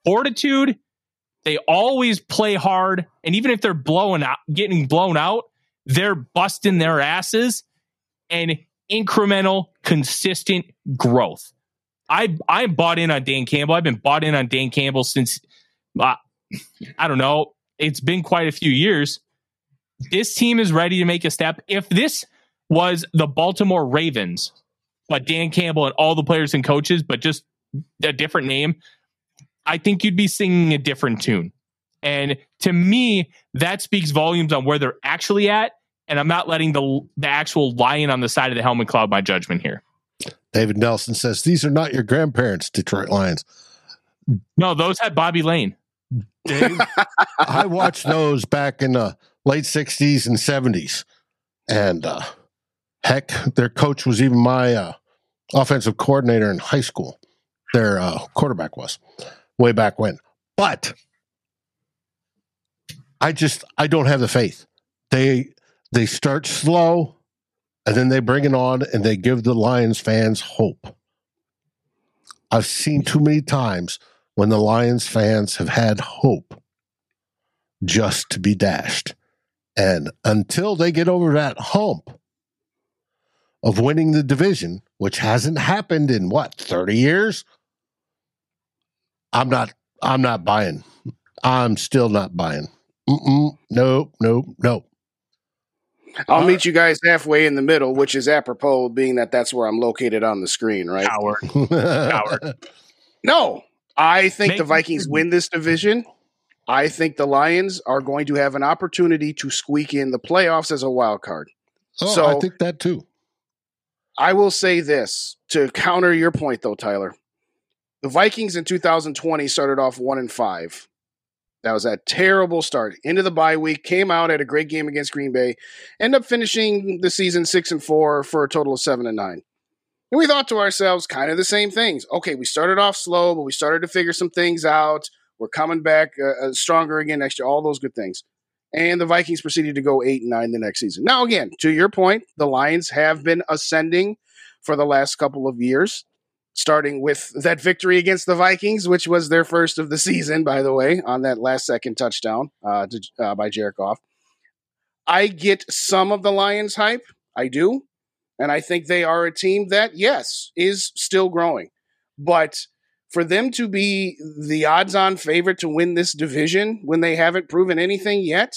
fortitude. They always play hard, and even if they're blowing out, getting blown out, they're busting their asses and incremental, consistent growth. I I bought in on Dan Campbell. I've been bought in on Dan Campbell since uh, I don't know. It's been quite a few years. This team is ready to make a step. If this was the Baltimore Ravens, but Dan Campbell and all the players and coaches, but just a different name, I think you'd be singing a different tune. And to me, that speaks volumes on where they're actually at. And I'm not letting the the actual lion on the side of the helmet cloud my judgment here. David Nelson says these are not your grandparents, Detroit Lions. No, those had Bobby Layne. Dave, [LAUGHS] I watched those back in the late '60s and '70s, and uh, heck, their coach was even my uh, offensive coordinator in high school. Their uh, quarterback was way back when, but I just I don't have the faith. They they start slow, and then they bring it on, and they give the Lions fans hope. I've seen too many times when the Lions fans have had hope just to be dashed. And until they get over that hump of winning the division, which hasn't happened in what, 30 years? I'm not I'm not buying. I'm still not buying. Mm-mm, nope, nope, nope. I'll meet you guys halfway in the middle, which is apropos, being that that's where I'm located on the screen, right? Coward. [LAUGHS] Coward. No, I think Make the Vikings win this division. I think the Lions are going to have an opportunity to squeak in the playoffs as a wild card. Oh, so I think that too. I will say this to counter your point, though, Tyler. The Vikings in 2020 started off one and five. That was a terrible start into the bye week. Came out at a great game against Green Bay. End up finishing the season six and four for a total of seven and nine. And we thought to ourselves, kind of the same things. Okay, we started off slow, but we started to figure some things out. We're coming back uh, uh, stronger again next year. All those good things. And the Vikings proceeded to go eight and nine the next season. Now, again, to your point, the Lions have been ascending for the last couple of years, starting with that victory against the Vikings, which was their first of the season, by the way, on that last second touchdown uh, to, uh, by Jared I get some of the Lions hype. I do. And I think they are a team that, yes, is still growing. But for them to be the odds on favorite to win this division when they haven't proven anything yet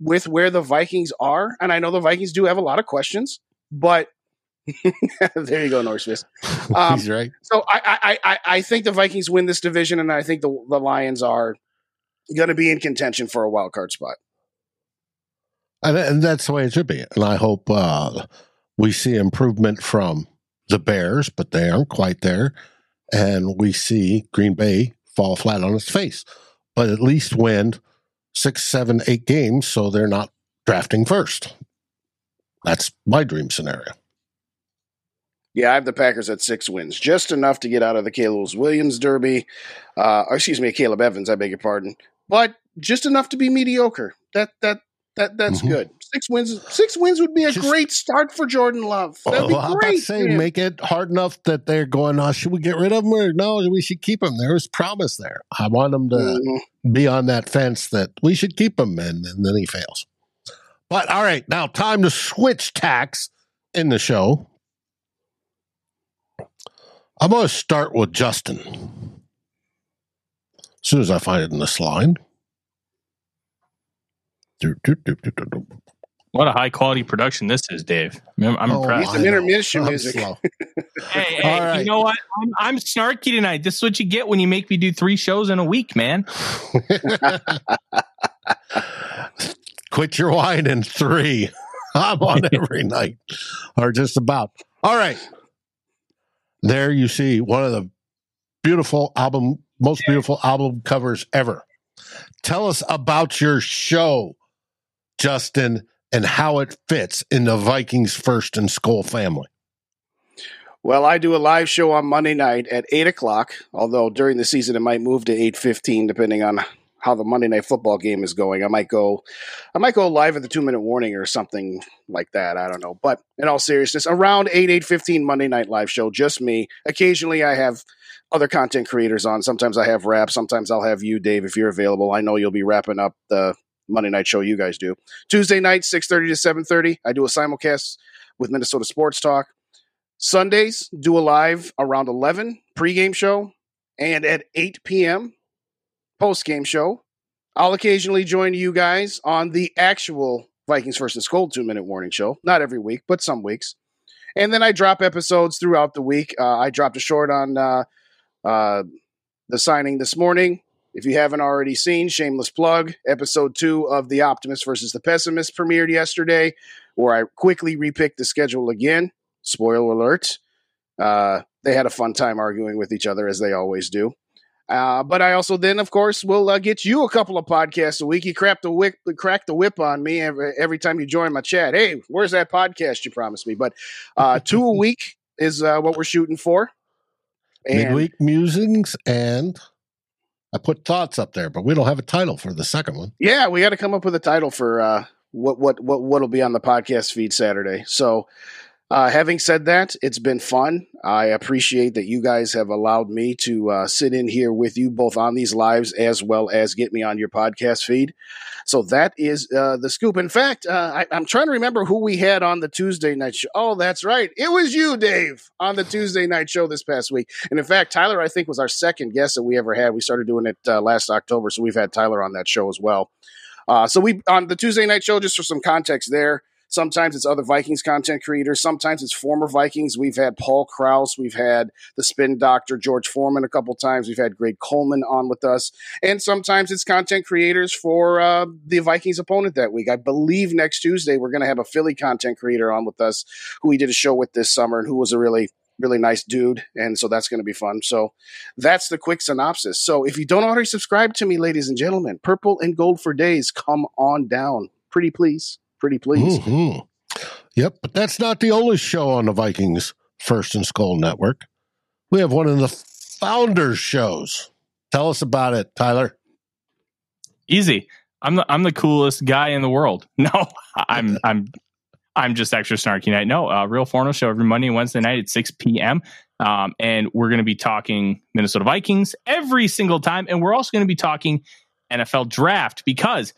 with where the Vikings are, and I know the Vikings do have a lot of questions, but [LAUGHS] there you go, Norris [LAUGHS] Um, He's right. So I, I, I, I think the Vikings win this division, and I think the, the Lions are going to be in contention for a wild card spot. And, and that's the way it should be. And I hope uh, we see improvement from the Bears, but they aren't quite there. And we see Green Bay fall flat on its face, but at least win six, seven, eight games so they're not drafting first. That's my dream scenario. Yeah, I have the Packers at six wins, just enough to get out of the Caleb Williams Derby. Uh, excuse me, Caleb Evans. I beg your pardon, but just enough to be mediocre. That that that that's mm-hmm. good. Six wins. Six wins would be a Just, great start for Jordan Love. That'd oh, be great. Say, make it hard enough that they're going. Oh, should we get rid of him or no? We should keep him. There was promise there. I want him to mm-hmm. be on that fence that we should keep him, and, and then he fails. But all right, now time to switch tacks in the show. I'm going to start with Justin. As soon as I find it in the line. What a high quality production this is, Dave. I'm, I'm oh, impressed. Some intermission music. [LAUGHS] hey, hey right. you know what? I'm, I'm, snarky tonight. This is what you get when you make me do three shows in a week, man. [LAUGHS] Quit your whining. Three. [LAUGHS] I'm on every night, or just about. All right. There you see one of the beautiful album, most beautiful album covers ever. Tell us about your show, Justin, and how it fits in the Vikings First and SKOL family. Well, I do a live show on Monday night at eight o'clock. Although during the season it might move to eight fifteen, depending on how the Monday night football game is going. I might go, I might go live at the two minute warning or something like that. I don't know. But in all seriousness, around eight eight fifteen Monday night live show, just me. Occasionally, I have other content creators on. Sometimes I have rap. Sometimes I'll have you, Dave, if you're available. I know you'll be wrapping up the Monday night show you guys do. Tuesday night, six thirty to seven thirty. I do a simulcast with Minnesota Sports Talk. Sundays, do a live around 11 pregame show, and at 8 p.m. post game show. I'll occasionally join you guys on the actual Vikings versus Gold two minute warning show. Not every week, but some weeks. And then I drop episodes throughout the week. Uh, I dropped a short on uh, uh, the signing this morning. If you haven't already seen, shameless plug, episode two of The Optimist versus the Pessimist premiered yesterday, where I quickly repicked the schedule again Spoiler alert. Uh, they had a fun time arguing with each other as they always do. Uh, but I also then, of course, will uh, get you a couple of podcasts a week. You crack the whip, crack the whip on me every, every time you join my chat. Hey, where's that podcast you promised me? But uh, [LAUGHS] two a week is uh, what we're shooting for. And Midweek musings and I put thoughts up there, but we don't have a title for the second one. Yeah, we got to come up with a title for uh, what what what what'll be on the podcast feed Saturday. So uh, having said that, it's been fun. I appreciate that you guys have allowed me to uh, sit in here with you both on these lives as well as get me on your podcast feed. So that is uh, the scoop. In fact, uh, I, am trying to remember who we had on the Tuesday night show. Oh, that's right. It was you, Dave, on the Tuesday night show this past week. And in fact, Tyler, I think, was our second guest that we ever had. We started doing it uh, last October. So we've had Tyler on that show as well. Uh, so we on the Tuesday night show, just for some context there. Sometimes it's other Vikings content creators. Sometimes it's former Vikings. We've had Paul Krause. We've had the spin doctor, George Foreman, a couple times. We've had Greg Coleman on with us. And sometimes it's content creators for uh, the Vikings opponent that week. I believe next Tuesday we're going to have a Philly content creator on with us who we did a show with this summer and who was a really really nice dude. And so that's going to be fun. So that's the quick synopsis. So if you don't already subscribe to me, ladies and gentlemen, purple and gold for days, come on down. Pretty please pretty pleased. Mm-hmm. Yep, but that's not the only show on the Vikings First and SKOL Network. We have one of the founders shows. Tell us about it, Tyler. Easy. I'm the I'm the coolest guy in the world. [LAUGHS] No, I'm I'm I'm just extra snarky night. No, uh, Real Forno show every Monday and Wednesday night at 6 p.m. Um, and we're going to be talking Minnesota Vikings every single time, and we're also going to be talking NFL draft because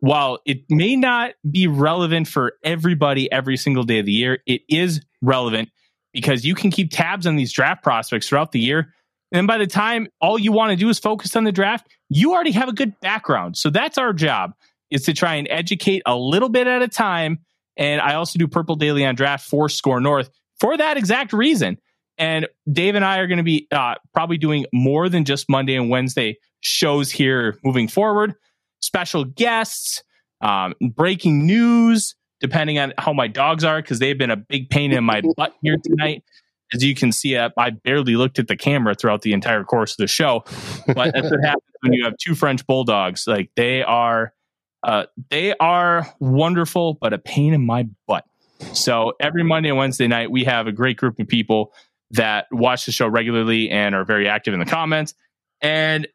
while it may not be relevant for everybody every single day of the year, it is relevant because you can keep tabs on these draft prospects throughout the year. And by the time all you want to do is focus on the draft, you already have a good background. So that's our job is to try and educate a little bit at a time. And I also do Purple Daily on Draft for Score North for that exact reason. And Dave and I are going to be uh, probably doing more than just Monday and Wednesday shows here moving forward special guests, um, breaking news, depending on how my dogs are, because they've been a big pain in my [LAUGHS] butt here tonight. As you can see, I, I barely looked at the camera throughout the entire course of the show. But that's what happens when you have two French bulldogs. Like they are, uh, they are wonderful, but a pain in my butt. So every Monday and Wednesday night, we have a great group of people that watch the show regularly and are very active in the comments. And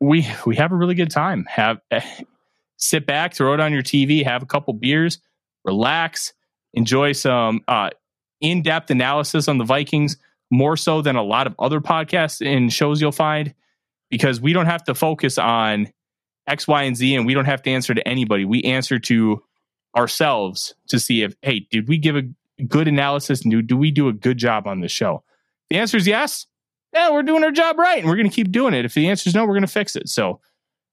we we have a really good time. Have [LAUGHS] sit back, throw it on your TV, have a couple beers, relax, enjoy some uh, in depth analysis on the Vikings, more so than a lot of other podcasts and shows you'll find, because we don't have to focus on X, Y, and Z, and we don't have to answer to anybody. We answer to ourselves to see if, hey, did we give a good analysis and do, do we do a good job on the show? The answer is yes yeah, we're doing our job right, and we're going to keep doing it. If the answer is no, we're going to fix it. So,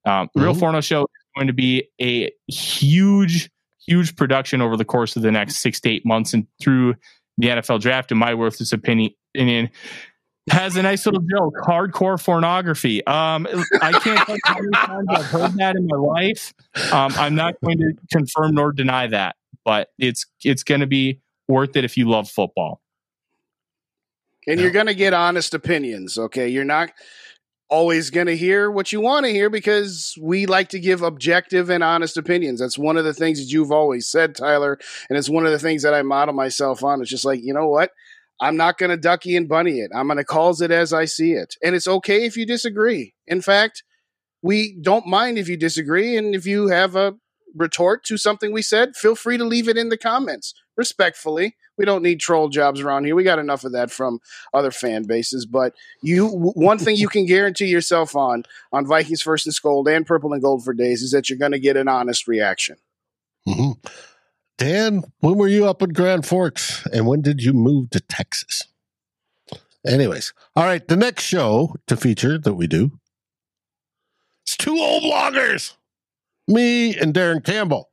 um, mm-hmm. Real Forno Show is going to be a huge, huge production over the course of the next six to eight months and through the NFL draft. In my worthless opinion, has a nice little joke: hardcore pornography. Um, I can't tell how many times I've heard that in my life. Um, I'm not going to confirm nor deny that, but it's it's going to be worth it if you love football. And you're going to get honest opinions, okay? You're not always going to hear what you want to hear because we like to give objective and honest opinions. That's one of the things that you've always said, Tyler. And it's one of the things that I model myself on. It's just like, you know what? I'm not going to ducky and bunny it. I'm going to calls it as I see it. And it's okay if you disagree. In fact, we don't mind if you disagree. And if you have a retort to something we said, feel free to leave it in the comments respectfully. We don't need troll jobs around here. We got enough of that from other fan bases. But you, one thing you can guarantee yourself on on Vikings and Gold and Purple and Gold for days is that you're going to get an honest reaction. Mm-hmm. Dan, when were you up in Grand Forks, and when did you move to Texas? Anyways, all right. The next show to feature that we do, it's two old bloggers, me and Darren Campbell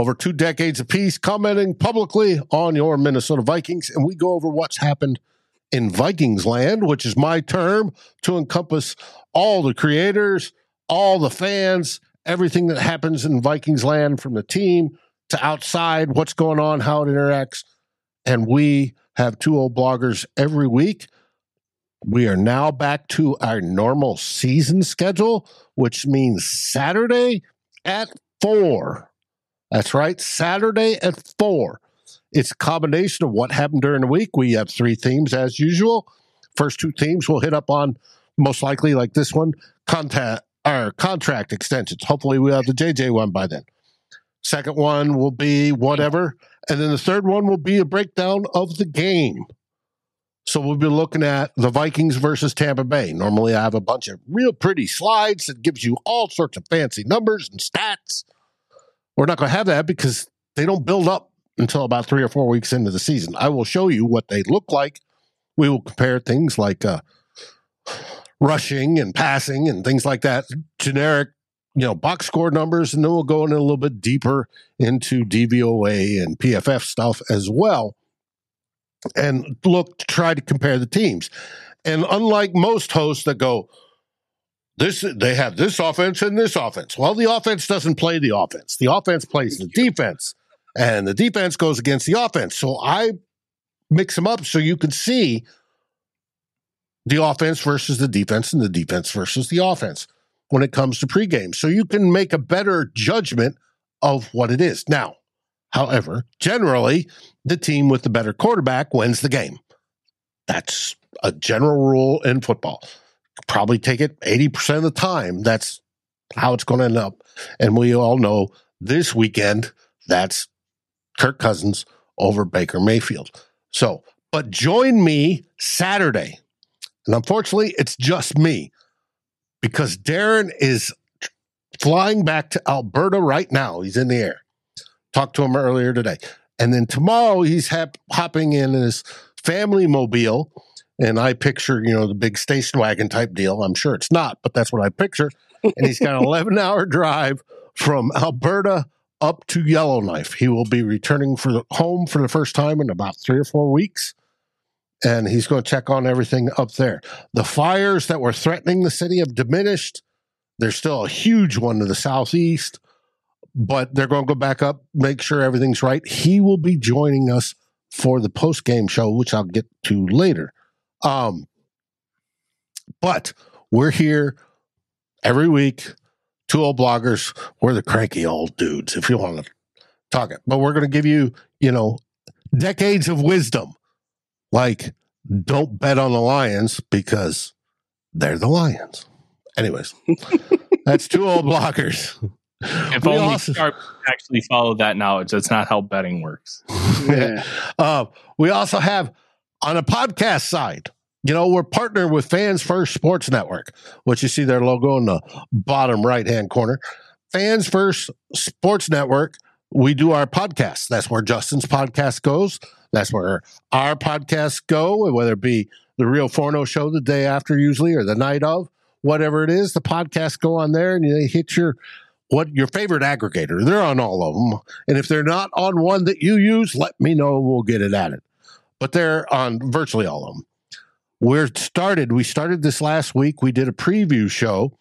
over two decades apiece, commenting publicly on your Minnesota Vikings. And we go over what's happened in Vikings land, which is my term to encompass all the creators, all the fans, everything that happens in Vikings land from the team to outside, what's going on, how it interacts. And we have two old bloggers every week. We are now back to our normal season schedule, which means Saturday at four that's right. Saturday at four. It's a combination of what happened during the week. We have three themes as usual. First two themes we'll hit up on most likely like this one, contact or contract extensions. Hopefully we'll have the JJ one by then. Second one will be whatever. And then the third one will be a breakdown of the game. So we'll be looking at the Vikings versus Tampa Bay. Normally I have a bunch of real pretty slides that gives you all sorts of fancy numbers and stats we're not going to have that because they don't build up until about three or four weeks into the season. I will show you what they look like. We will compare things like uh, rushing and passing and things like that, generic, you know, box score numbers, and then we'll go in a little bit deeper into DVOA and PFF stuff as well, and look to try to compare the teams. And unlike most hosts that go, this they have this offense and this offense. Well, the offense doesn't play the offense. The offense plays the defense, and the defense goes against the offense. So I mix them up so you can see the offense versus the defense and the defense versus the offense when it comes to pregame. So you can make a better judgment of what it is. Now, however, generally, the team with the better quarterback wins the game. That's a general rule in football probably take it 80% of the time. That's how it's going to end up. And we all know this weekend, that's Kirk Cousins over Baker Mayfield. So, but join me Saturday. And unfortunately, it's just me because Darren is flying back to Alberta right now. He's in the air. Talked to him earlier today. And then tomorrow, he's hap- hopping in his family mobile and I picture, you know, the big station wagon type deal. I'm sure it's not, but that's what I picture. And he's got an [LAUGHS] 11 hour drive from Alberta up to Yellowknife. He will be returning for the, home for the first time in about three or four weeks. And he's going to check on everything up there. The fires that were threatening the city have diminished. There's still a huge one to the southeast, but they're going to go back up, make sure everything's right. He will be joining us for the post game show, which I'll get to later. Um, but we're here every week. Two old bloggers. We're the cranky old dudes, if you want to talk it. But we're going to give you, you know, decades of wisdom. Like, don't bet on the Lions because they're the Lions. Anyways, [LAUGHS] that's two old bloggers. If we only also, actually follow that knowledge, that's not how betting works. [LAUGHS] yeah. Uh, we also have on a podcast side, you know, we're partnered with Fans First Sports Network, which you see their logo in the bottom right hand corner. Fans First Sports Network, we do our podcast. That's where Justin's podcast goes. That's where our podcasts go, whether it be the Real Forno show the day after, usually, or the night of, whatever it is. The podcasts go on there and you hit your what your favorite aggregator. They're on all of them. And if they're not on one that you use, let me know we'll get it added but they're on virtually all of them. We're started. We started this last week. We did a preview show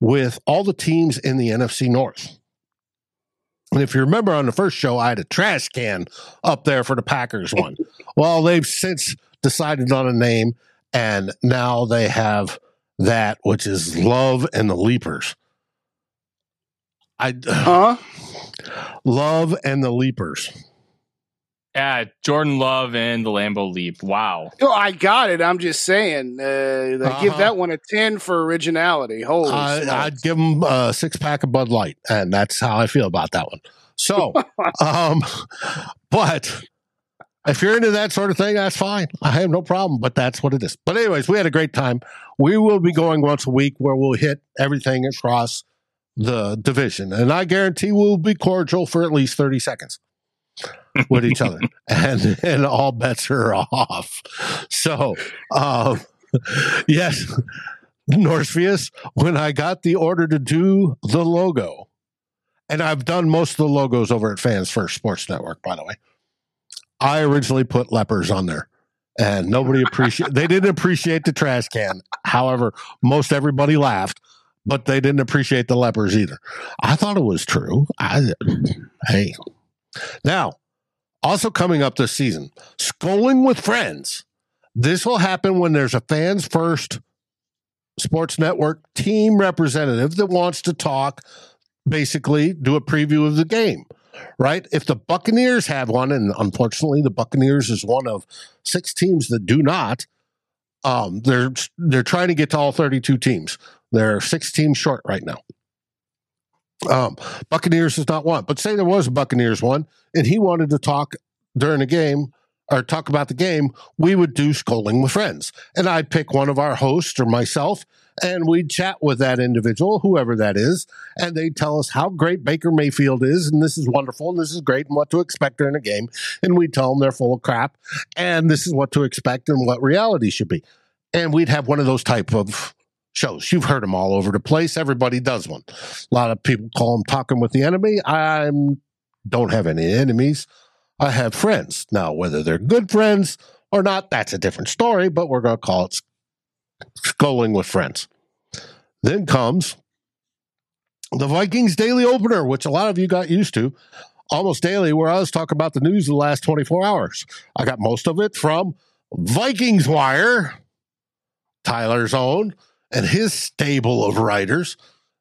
with all the teams in the NFC North. And if you remember on the first show, I had a trash can up there for the Packers one. [LAUGHS] well, they've since decided on a name, and now they have that, which is Love and the Leapers. I [SIGHS] huh? Love and the Leapers. Yeah, Jordan Love and the Lambeau Leap. Wow. Oh, I got it. I'm just saying. Uh, I give Uh-huh. that one a 10 for originality. Holy I, I'd give them a six pack of Bud Light, and that's how I feel about that one. So, [LAUGHS] um, but if you're into that sort of thing, that's fine. I have no problem, but that's what it is. But, anyways, we had a great time. We will be going once a week where we'll hit everything across the division, and I guarantee we'll be cordial for at least 30 seconds with each other, [LAUGHS] and and all bets are off. So, um, [LAUGHS] yes, Norsefius, when I got the order to do the logo, and I've done most of the logos over at Fans First Sports Network, by the way. I originally put lepers on there, and nobody appreciate. they didn't appreciate the trash can. However, most everybody laughed, but they didn't appreciate the lepers either. I thought it was true. I hey, now also coming up this season, SKOLing with Friends. This will happen when there's a fans first sports network team representative that wants to talk, basically do a preview of the game, right? If the Buccaneers have one, and unfortunately the Buccaneers is one of six teams that do not, um, they're they're trying to get to all 32 teams. They're six teams short right now. Um, Buccaneers is not one, but say there was a Buccaneers one, and he wanted to talk during the game or talk about the game, we would do SKOLing with friends. And I'd pick one of our hosts or myself, and we'd chat with that individual, whoever that is, and they'd tell us how great Baker Mayfield is, and this is wonderful, and this is great, and what to expect during a game. And we'd tell them they're full of crap, and this is what to expect and what reality should be. And we'd have one of those type of shows. You've heard them all over the place. Everybody does one. A lot of people call them talking with the enemy. I don't have any enemies. I have friends. Now, whether they're good friends or not, that's a different story, but we're going to call it SKOLing with friends. Then comes the Vikings daily opener, which a lot of you got used to almost daily, where I was talking about the news of the last 24 hours. I got most of it from Vikings Wire, Tyler's own, and his stable of writers.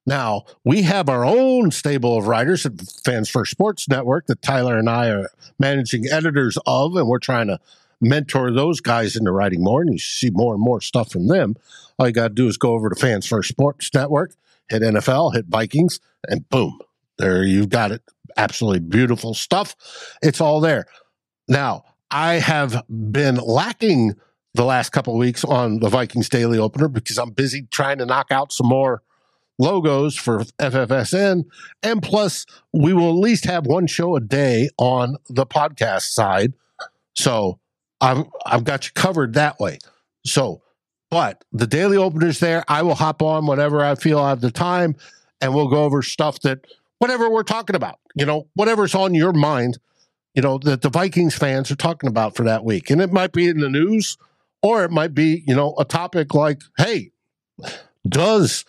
Now, we have our own stable of writers at Fans First Sports Network that Tyler and I are managing editors of, and we're trying to mentor those guys into writing more. And you see more and more stuff from them. All you got to do is go over to Fans First Sports Network, hit NFL, hit Vikings, and boom, there you've got it. Absolutely beautiful stuff. It's all there. Now, I have been lacking the last couple of weeks on the Vikings daily opener because I'm busy trying to knock out some more logos for FFSN. And plus, we will at least have one show a day on the podcast side. So I've, I've got you covered that way. So, but the daily opener's there. I will hop on whenever I feel I have the time and we'll go over stuff that, whatever we're talking about, you know, whatever's on your mind, you know, that the Vikings fans are talking about for that week. And it might be in the news or it might be, you know, a topic like, hey, does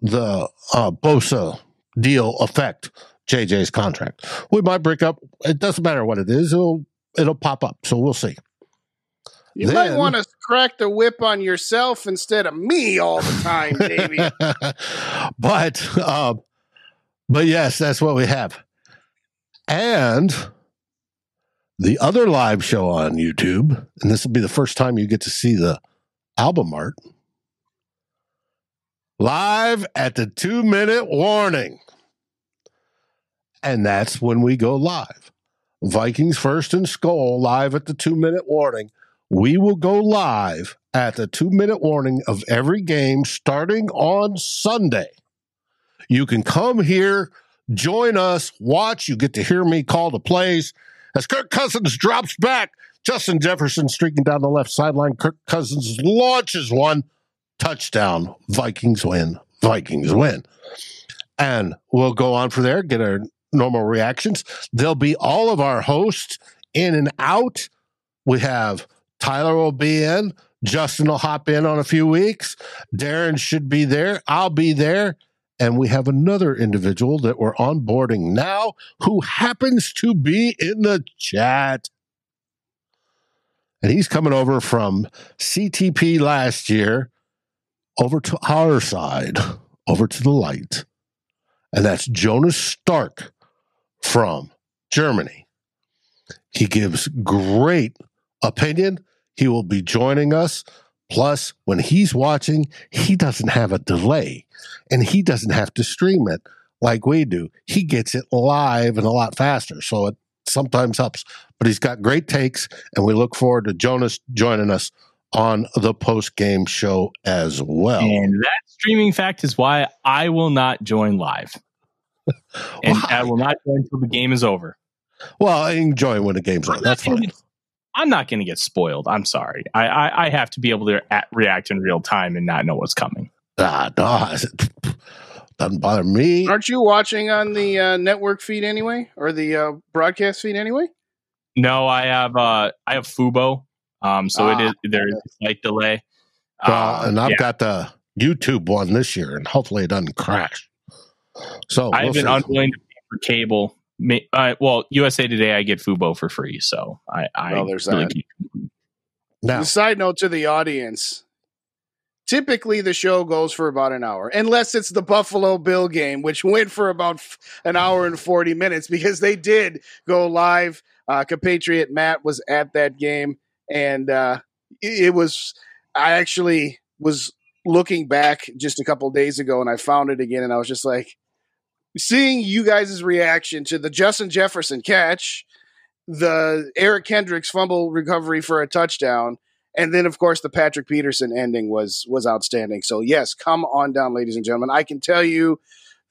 the uh, Bosa deal affect JJ's contract? We might break up. It doesn't matter what it is. It'll it'll pop up. So we'll see. You Then- might want to crack the whip on yourself instead of me all the time, baby. [LAUGHS] but um, but yes, that's what we have. And the other live show on YouTube, and this will be the first time you get to see the album art. Live at the two minute warning. And that's when we go live. Vikings first and SKOL live at the two minute warning. We will go live at the two minute warning of every game starting on Sunday. You can come here, join us, watch. You get to hear me call the plays. As Kirk Cousins drops back, Justin Jefferson streaking down the left sideline. Kirk Cousins launches one touchdown. Vikings win. Vikings win. And we'll go on for there, get our normal reactions. There'll be all of our hosts in and out. We have Tyler will be in. Justin will hop in on a few weeks. Darren should be there. I'll be there. And we have another individual that we're onboarding now who happens to be in the chat. And he's coming over from CTP last year over to our side, over to the light. And that's Jonas Stark from Germany. He gives great opinion. He will be joining us. Plus, when he's watching, he doesn't have a delay and he doesn't have to stream it like we do. He gets it live and a lot faster. So it sometimes helps. But he's got great takes, and we look forward to Jonas joining us on the post game show as well. And that streaming fact is why I will not join live. [LAUGHS] and I will not join until the game is over. Well, I enjoy when the game's over. That's fine. I'm not going to get spoiled. I'm sorry. I, I, I have to be able to a- react in real time and not know what's coming. Ah, no, [LAUGHS] doesn't bother me. Aren't you watching on the uh, network feed anyway, or the uh, broadcast feed anyway? No, I have uh, I have Fubo, um, so ah, it is there is a slight delay. Uh, and I've yeah. got the YouTube one this year, and hopefully it doesn't crash. So I've we'll been see. unwilling to pay for cable. Uh, well, USA Today, I get Fubo for free, so I, I well, there's really that. Keep... Now, side note to the audience: typically the show goes for about an hour unless it's the buffalo bill game which went for about an hour and 40 minutes because they did go live. Uh, compatriot matt was at that game and uh, it, it was i actually was looking back just a couple days ago and i found it again and i was just like seeing you guys' reaction to the justin jefferson catch the eric kendricks fumble recovery for a touchdown and then, of course, the Patrick Peterson ending was was outstanding. So yes, come on down, ladies and gentlemen. I can tell you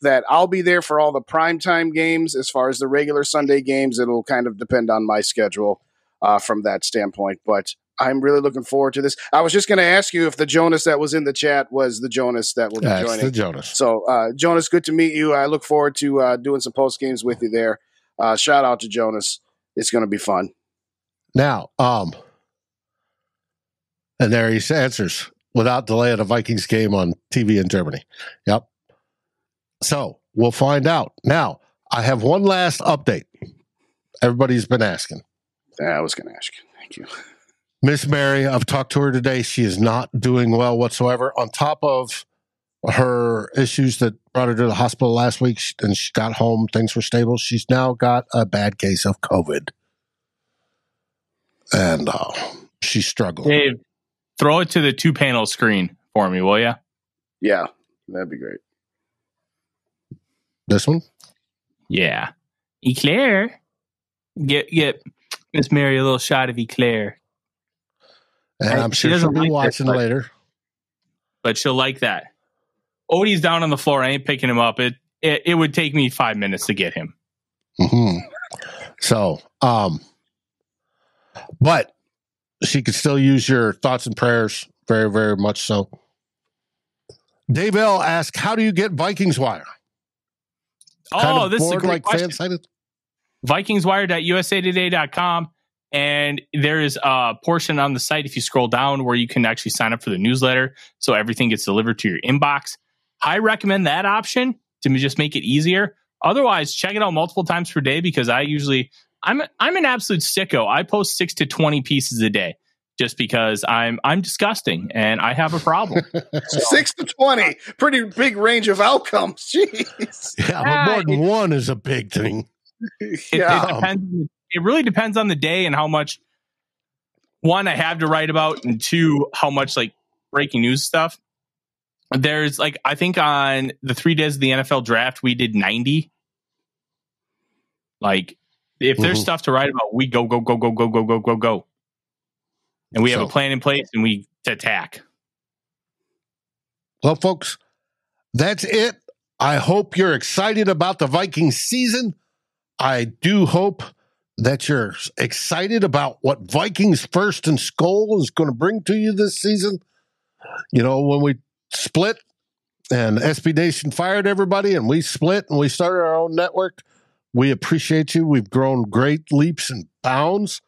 that I'll be there for all the primetime games. As far as the regular Sunday games, it'll kind of depend on my schedule uh, from that standpoint. But I'm really looking forward to this. I was just going to ask you if the Jonas that was in the chat was the Jonas that will be That's joining. the Jonas. So, uh, Jonas, good to meet you. I look forward to uh, doing some post games with you there. Uh, shout out to Jonas. It's going to be fun. Now, um, and there he answers without delay at a Vikings game on TV in Germany. Yep. So we'll find out. Now, I have one last update. Everybody's been asking. I was going to ask you. Thank you. Miss Mary, I've talked to her today. She is not doing well whatsoever. On top of her issues that brought her to the hospital last week and she got home, things were stable. She's now got a bad case of COVID. And uh, she's struggling. Dave, Throw it to the two panel screen for me, will you? Yeah, that'd be great. This one? Yeah. Eclair. Get get Miss Mary a little shot of Eclair. And I'm sure she will be like watching this, but, later. But she'll like that. Odie's down on the floor. I ain't picking him up. It it, it would take me five minutes to get him. Mm-hmm. So, um, but she could still use your thoughts and prayers very, very much so. Dave L asked, How do you get Vikings Wire? Oh, kind of this is a great like question. VikingsWire.usatoday.com. And there is a portion on the site, if you scroll down, where you can actually sign up for the newsletter. So everything gets delivered to your inbox. I recommend that option to just make it easier. Otherwise, check it out multiple times per day because I usually I'm I'm an absolute sicko. I post six to twenty pieces a day just because I'm I'm disgusting and I have a problem. [LAUGHS] so, Six to twenty, pretty big range of outcomes. [LAUGHS] Jeez. Yeah, but more than one is a big thing. It, yeah. it, depends. It really depends on the day and how much one I have to write about, and two how much like breaking news stuff. There's like I think on the three days of the NFL draft we did ninety. Like if there's mm-hmm. stuff to write about, we go, go, go, go, go, go, go, go, go. And we have so, a plan in place and we attack. Well, folks, that's it. I hope you're excited about the Viking season. I do hope that you're excited about what Vikings First and SKOL is going to bring to you this season. You know, when we split and SB Nation fired everybody and we split and we started our own network, we appreciate you. We've grown great leaps and bounds.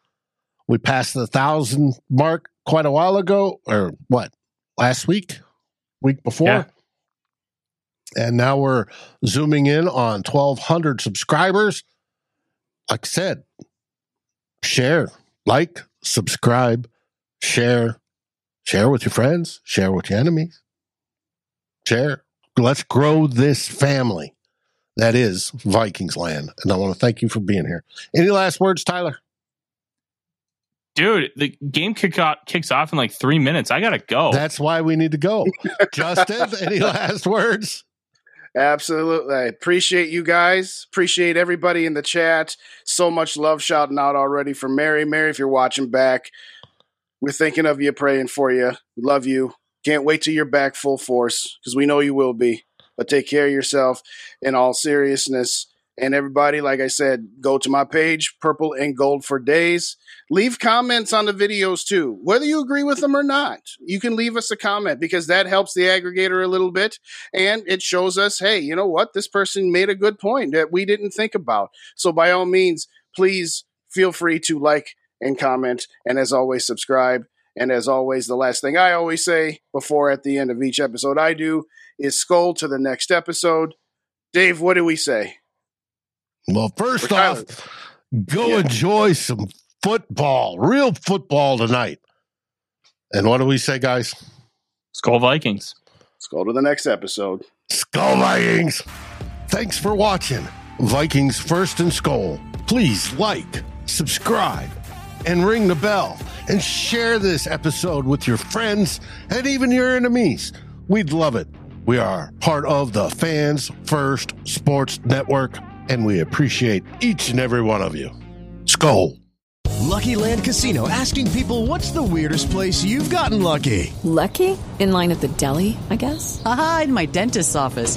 We passed the thousand mark quite a while ago, or what, last week, week before. Yeah. And now we're zooming in on 1,200 subscribers. Like I said, share, like, subscribe, share, share with your friends, share with your enemies, share. Let's grow this family that is Vikings land. And I want to thank you for being here. Any last words, Tyler? Dude, the game kick off, kicks off in like three minutes. I gotta go. That's why we need to go. [LAUGHS] Justin, any last words? Absolutely. I appreciate you guys. Appreciate everybody in the chat. So much love shouting out already for Mary. Mary, if you're watching back, we're thinking of you, praying for you. Love you. Can't wait till you're back full force because we know you will be. But take care of yourself in all seriousness. And everybody, like I said, go to my page, Purple and Gold for Days. Leave comments on the videos too, whether you agree with them or not. You can leave us a comment because that helps the aggregator a little bit and it shows us, hey, you know what? This person made a good point that we didn't think about. So by all means, please feel free to like and comment. And as always, subscribe. And as always, the last thing I always say before at the end of each episode I do is SKOL to the next episode. Dave, what do we say? Well, first off, go yeah. enjoy some football, real football tonight. And what do we say, guys? SKOL Vikings. Let's go to the next episode. SKOL Vikings. Thanks for watching Vikings First and SKOL. Please like, subscribe, and ring the bell and share this episode with your friends and even your enemies. We'd love it. We are part of the Fans First Sports Network, and we appreciate each and every one of you. SKOL. Lucky Land Casino asking people what's the weirdest place you've gotten lucky? Lucky? In line at the deli, I guess? Aha, in my dentist's office.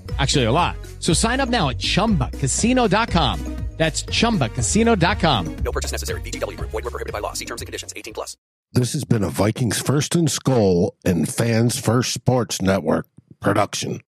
Actually, a lot. So sign up now at chumbacasino.com. That's ChumbaCasino.com. No purchase necessary. VGW. Void were prohibited by law. See terms and conditions. 18 plus. This has been a Vikings First and SKOL and Fans First Sports Network production.